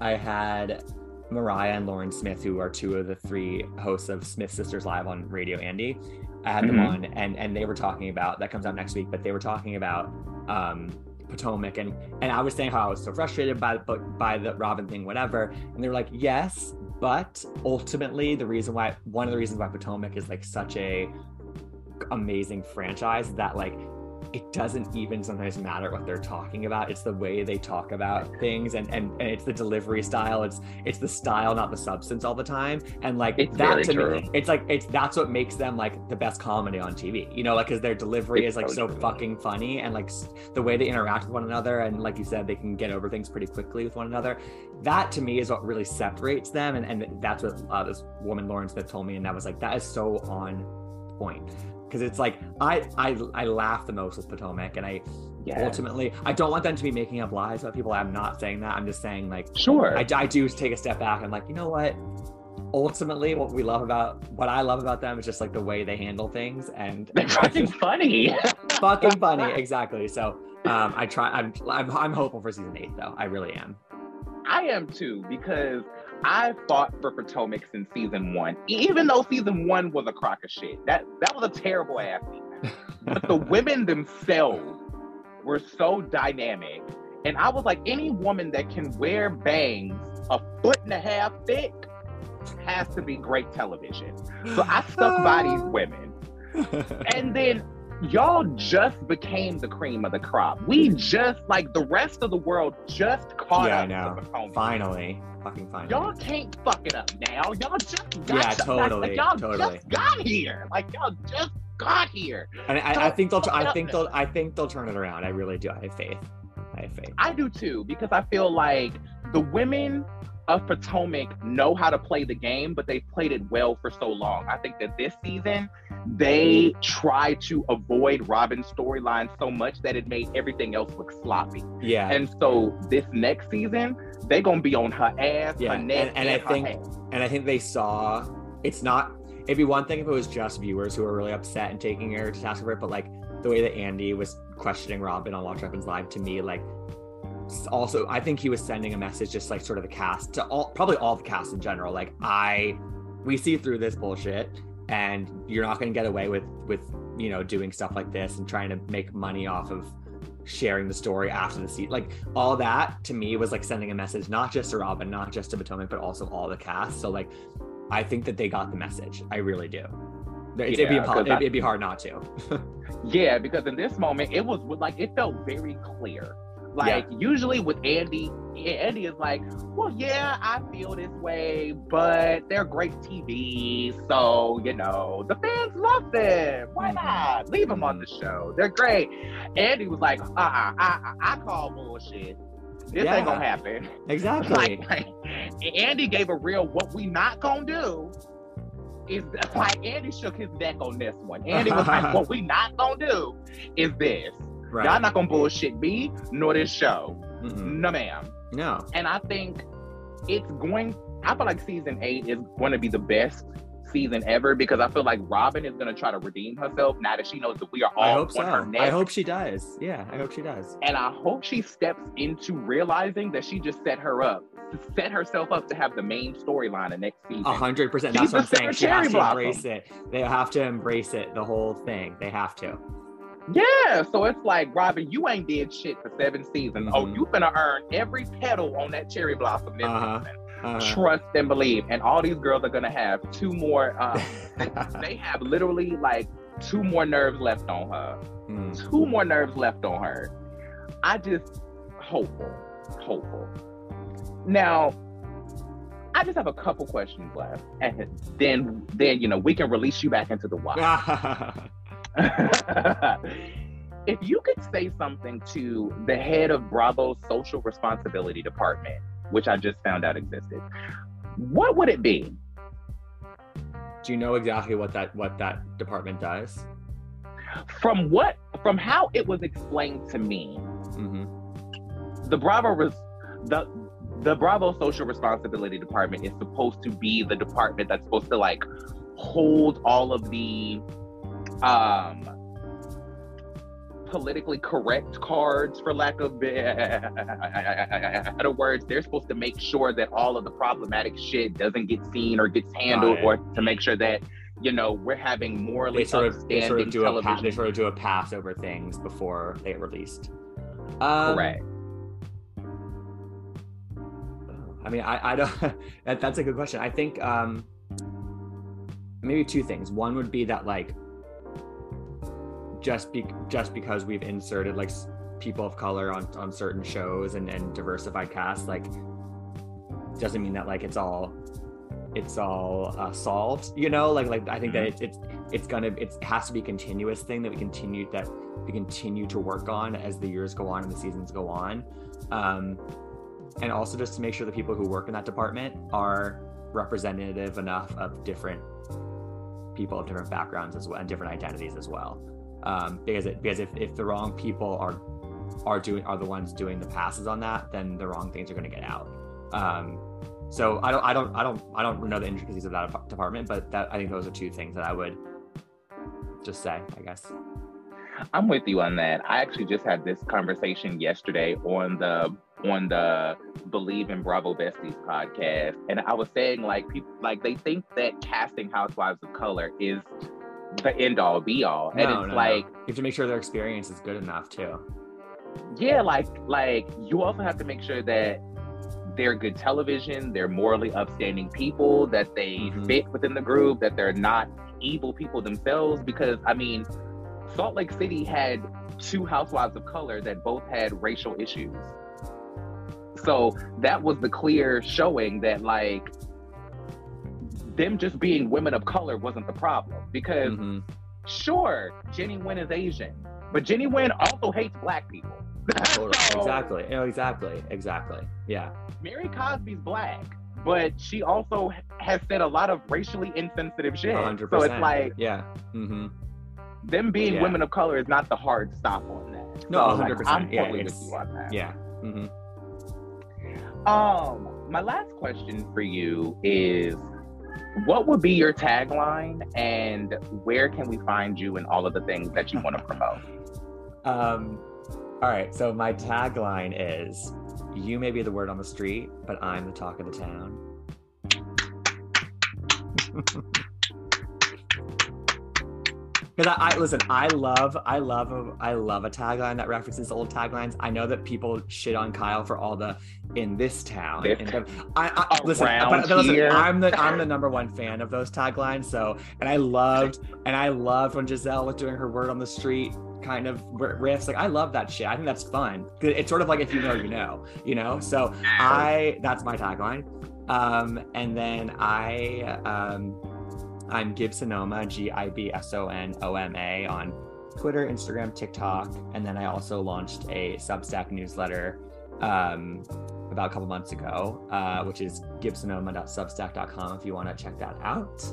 I had Mariah and Lauren Smith, who are two of the three hosts of Smith Sisters Live on Radio Andy. I had them
Mhm.
on, and and they were talking about that comes out next week. But they were talking about um, Potomac, and and I was saying how I was so frustrated by the by the Robyn thing, whatever. And they were like, yes, but ultimately the reason why one of the reasons why Potomac is like such a amazing franchise is that like it doesn't even sometimes matter what they're talking about. It's the way they talk about things and and, and it's the delivery style. It's it's the style not the substance all the time. And like
It's
that to
true.
me it's like it's that's what makes them like the best comedy on tv you know like because their delivery
It's
is like
so
fucking funny and like the way they interact with one another and like you said they can get over things pretty quickly with one another. That to me is what really separates them and, and that's what uh, this woman lauren smith told me and that was like that is so on point because it's like I, I I laugh the most with Potomac, and I
Yeah.
ultimately I don't want them to be making up lies about people. I'm not saying that. I'm just saying like
Sure.
I, I do take a step back and I'm like you know what. Ultimately, what we love about what I love about them is just like the way they handle things and
They're fucking funny. [LAUGHS]
fucking funny. [LAUGHS] Exactly. So um, I try. I'm, I'm I'm hopeful for season eight though. I really am.
I am too, because I fought for Potomac in season one. Even though season one was a crock of shit. That that was a terrible ass season. But the [LAUGHS] women themselves were so dynamic. And I was like, any woman that can wear bangs a foot and a half thick has to be great television. So I stuck by these [LAUGHS] women. [LAUGHS] And then y'all just became the cream of the crop. We just like the rest of the world just caught
Yeah, I know. finally, fucking finally.
Y'all can't fuck it up now. Y'all just got
Yeah,
to-
totally,
Like, y'all
totally.
just got here. Like y'all just got here.
and I, I think they'll. I think they'll. I think they'll turn it around. I really do. I have faith. I have faith.
I do too because I feel like the women of Potomac know how to play the game, but they've played it well for so long. I think that this season they try to avoid Robyn's storyline so much that it made everything else look sloppy.
Yeah.
And so this next season, they're gonna be on her ass,
Yeah,
her neck,
and- and I
her
think- and I think they saw it's not it'd be one thing if it was just viewers who were really upset and taking her to task for it, but like the way that Andy was questioning Robyn on Watch What Happens Live to me, like also I think he was sending a message just like sort of the cast to all probably all the cast in general. Like I we see through this bullshit and you're not gonna get away with with you know doing stuff like this and trying to make money off of sharing the story after the seat like all that to me was like sending a message not just to robyn not just to potomac but also all the cast. So like i think that they got the message. I really do. It'd, be, impo- it'd,
I-
it'd be hard not to. [LAUGHS]
Yeah, because in this moment, it was like it felt very clear. Like usually with Andy, Andy is like, "Well, yeah, I feel this way, but they're great TV, so you know the fans love them. Why
Mhm.
not leave them on the show? They're great." Andy was like, "Uh, uh I, I, I call bullshit. This
Yeah.
ain't gonna happen."
exactly
like, like Andy gave a real what we not gonna do is [LAUGHS] like Andy shook his neck on this one. Andy was like, [LAUGHS] what we not gonna do is this.
Right
Y'all not gonna bullshit me nor this show.
Mm-mm.
No ma'am.
no
And I think it's going I feel like season eight is going to be the best season ever because I feel like Robyn is going to try to redeem herself now that she knows that we are all
I hope
on
so.
her neck.
I hope she does. Yeah, I hope she does.
and I hope she steps into realizing that she just set her up, to set herself up to have the main storyline of next season.
A hundred percent. That's what I'm saying. She has to embrace it. They have to embrace it. The whole thing. They have to.
Yeah, so it's like Robyn, you ain't did shit for seven seasons. Oh,
Mhm.
you finna earn every petal on that cherry blossom this
Uh-huh.
season.
Uh,
Trust and believe. And all these girls are gonna have two more. Um, [LAUGHS] they have literally like two more nerves left on her.
mm.
Two more nerves left on her. I just hopeful, hopeful. Now, I just have a couple questions left, and then then you know we can release you back into the wild. [LAUGHS] [LAUGHS] if you could say something to the head of Bravo's social responsibility department, which I just found out existed, what would it be?
Do you know exactly what that what that department does?
From what, from how it was explained to me,
hmm
the Bravo res, the the Bravo social responsibility department is supposed to be the department that's supposed to like hold all of the um politically correct cards for lack of better words they're supposed to make sure that all of the problematic shit doesn't get seen or gets handled or to make sure that you know we're having morally
They sort of they sort of do a pa-
television
they sort of do a pass over things before they get released. Um,
correct
I mean, I, I don't. [LAUGHS] that, that's a good question. I think um, maybe two things. One would be that like just be just because we've inserted like people of color on on certain shows and and diversified casts like doesn't mean that like it's all it's all uh, solved. You know, like like I think that it's it's it's gonna it has to be a continuous thing that we continue that we continue to work on as the years go on and the seasons go on. Um, and also just to make sure the people who work in that department are representative enough of different people of different backgrounds as well and different identities as well um, because it because if, if the wrong people are are doing are the ones doing the passes on that then the wrong things are going to get out um, so I don't I don't I don't I don't know the intricacies of that department but that I think those are two things that I would just say I guess
I'm with you on that. I actually just had this conversation yesterday on the on the Believe in Bravo Besties podcast, and I was saying like people like they think that casting Housewives of Color is the end all be all, and it's
no, no.
like
you have to make sure their experience is good enough too
yeah, like like you also have to make sure that they're good television, they're morally upstanding people, that they
Mhm.
fit within the group, that they're not evil people themselves. Because I mean, Salt Lake City had two housewives of color that both had racial issues. So that was the clear showing that like them just being women of color wasn't the problem. Because
Mhm.
sure, Jennie Nguyen is Asian, but Jennie Nguyen also hates black people. [LAUGHS]
Totally.
So,
exactly exactly exactly yeah
Mary Cosby's black, but she also has said a lot of racially insensitive shit.
100%.
So it's like
yeah hmm
them being
Yeah.
women of color is not the hard stop on that.
No,
So,
100%.
I'm
Yeah,
totally with you on that.
yeah hmm
Um, my last question for you is what would be your tagline and where can we find you and all of the things that you want to promote?
Um, all right. So my tagline is, "You may be the word on the street, but I'm the talk of the town." [LAUGHS] Because I, I listen, I love, I love, a, I love a tagline that references old taglines. I know that people shit on Kyle for all the in this town. In the- I, I, listen, but, but listen i'm the I'm the [LAUGHS] number one fan of those taglines. So, and I loved, and I loved when Gizelle was doing her word on the street kind of riffs. Like I love that shit. I think that's fun It's sort of like if you know, you know, you know. So I that's my tagline. Um, and then I um, I'm Gibsonoma, G I B S O N O M A on Twitter, Instagram, TikTok, and then I also launched a Substack newsletter um, about a couple months ago, uh, which is gibsonoma.substack.com if you want to check that out.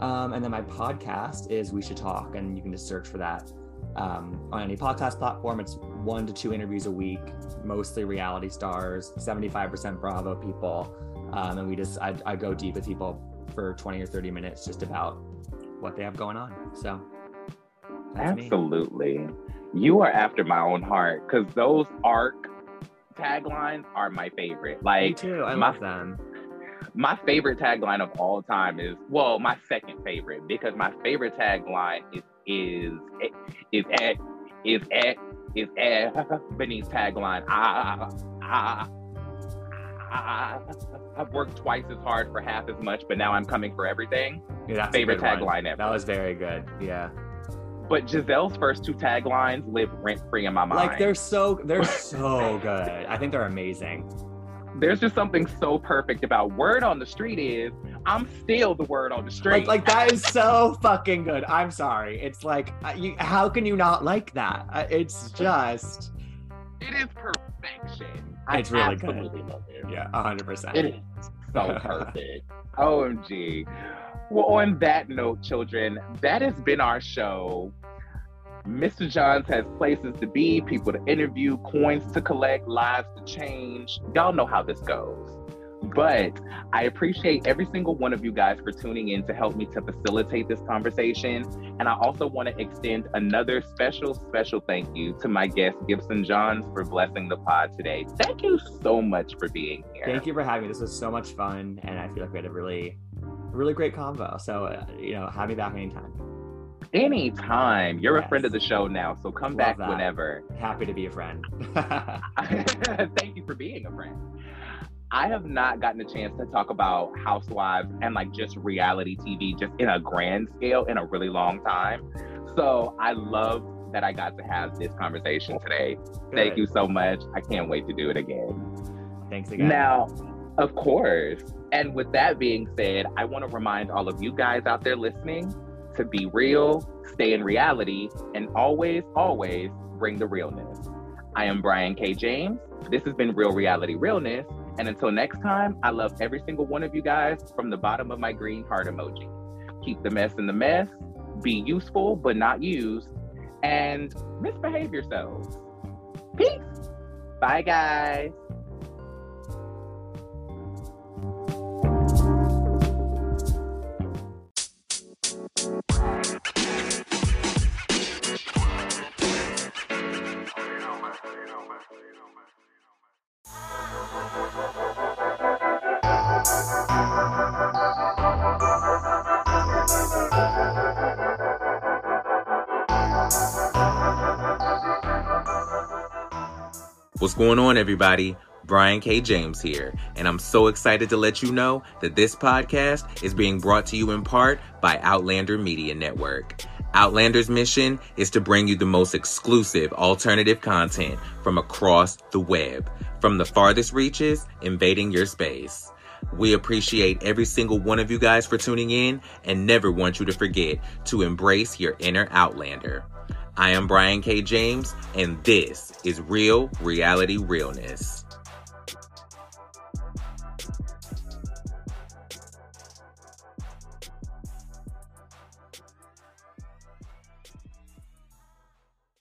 Um, and then my podcast is We Should Talk, and you can just search for that um, on any podcast platform. It's one to two interviews a week, mostly reality stars, 75% Bravo people. um, and we just I, I go deep with people for 20 or 30 minutes just about what they have going on. So
absolutely, me. you are after my own heart because those arc taglines are my favorite. Like me
too. I my, love them.
My favorite tagline of all time is well, my second favorite because my favorite tagline is is is at is at is at Benny's tagline. Ah, ah, [LAUGHS] I've worked twice as hard for half as much, but now I'm coming for everything.
Yeah,
favorite tagline ever.
That was very good. Yeah.
But Gizelle's first two taglines live rent free in my mind.
Like they're so they're so good. I think they're amazing.
There's just something so perfect about word on the street is I'm still the word on the street.
Like, like that is so fucking good. I'm sorry. It's like uh, you, how can you not like that? Uh, it's just
it is perfection.
It's I really good. Love it. Yeah, hundred percent.
It is so [LAUGHS] perfect. OMG. Well, on that note, children, that has been our show. Mr. Johns has places to be, people to interview, coins to collect, lives to change. Y'all know how this goes. But I appreciate every single one of you guys for tuning in to help me to facilitate this conversation. And I also want to extend another special, special thank you to my guest, Gibson Johns, for blessing the pod today. Thank you so much for being here.
Thank you for having me. This was so much fun. And I feel like we had a really, really great convo. So, uh, you know, have me back anytime.
Anytime. You're yes. a friend of the show now, so come Love back that. whenever.
Happy to be a friend. [LAUGHS] [LAUGHS]
Thank you for being a friend. I have not gotten a chance to talk about Housewives and like just reality TV just in a grand scale in a really long time. So I love that I got to have this conversation today. Good. Thank you so much. I can't wait to do it again.
Thanks again.
Now, of course. And with that being said, I want to remind all of you guys out there listening to be real, stay in reality, and always, always bring the realness. I am Brian K. James. This has been Real Reality Realness. And until next time, I love every single one of you guys from the bottom of my green heart emoji. Keep the mess in the mess, be useful but not used, and misbehave yourselves. Peace. Bye, guys. Going on, everybody? Brian K. James here, and I'm so excited to let you know that this podcast is being brought to you in part by Outlander Media Network. Outlander's mission is to bring you the most exclusive alternative content from across the web, from the farthest reaches invading your space. We appreciate every single one of you guys for tuning in and never want you to forget to embrace your inner Outlander. I am Brian K. James, and this is Real Reality Realness.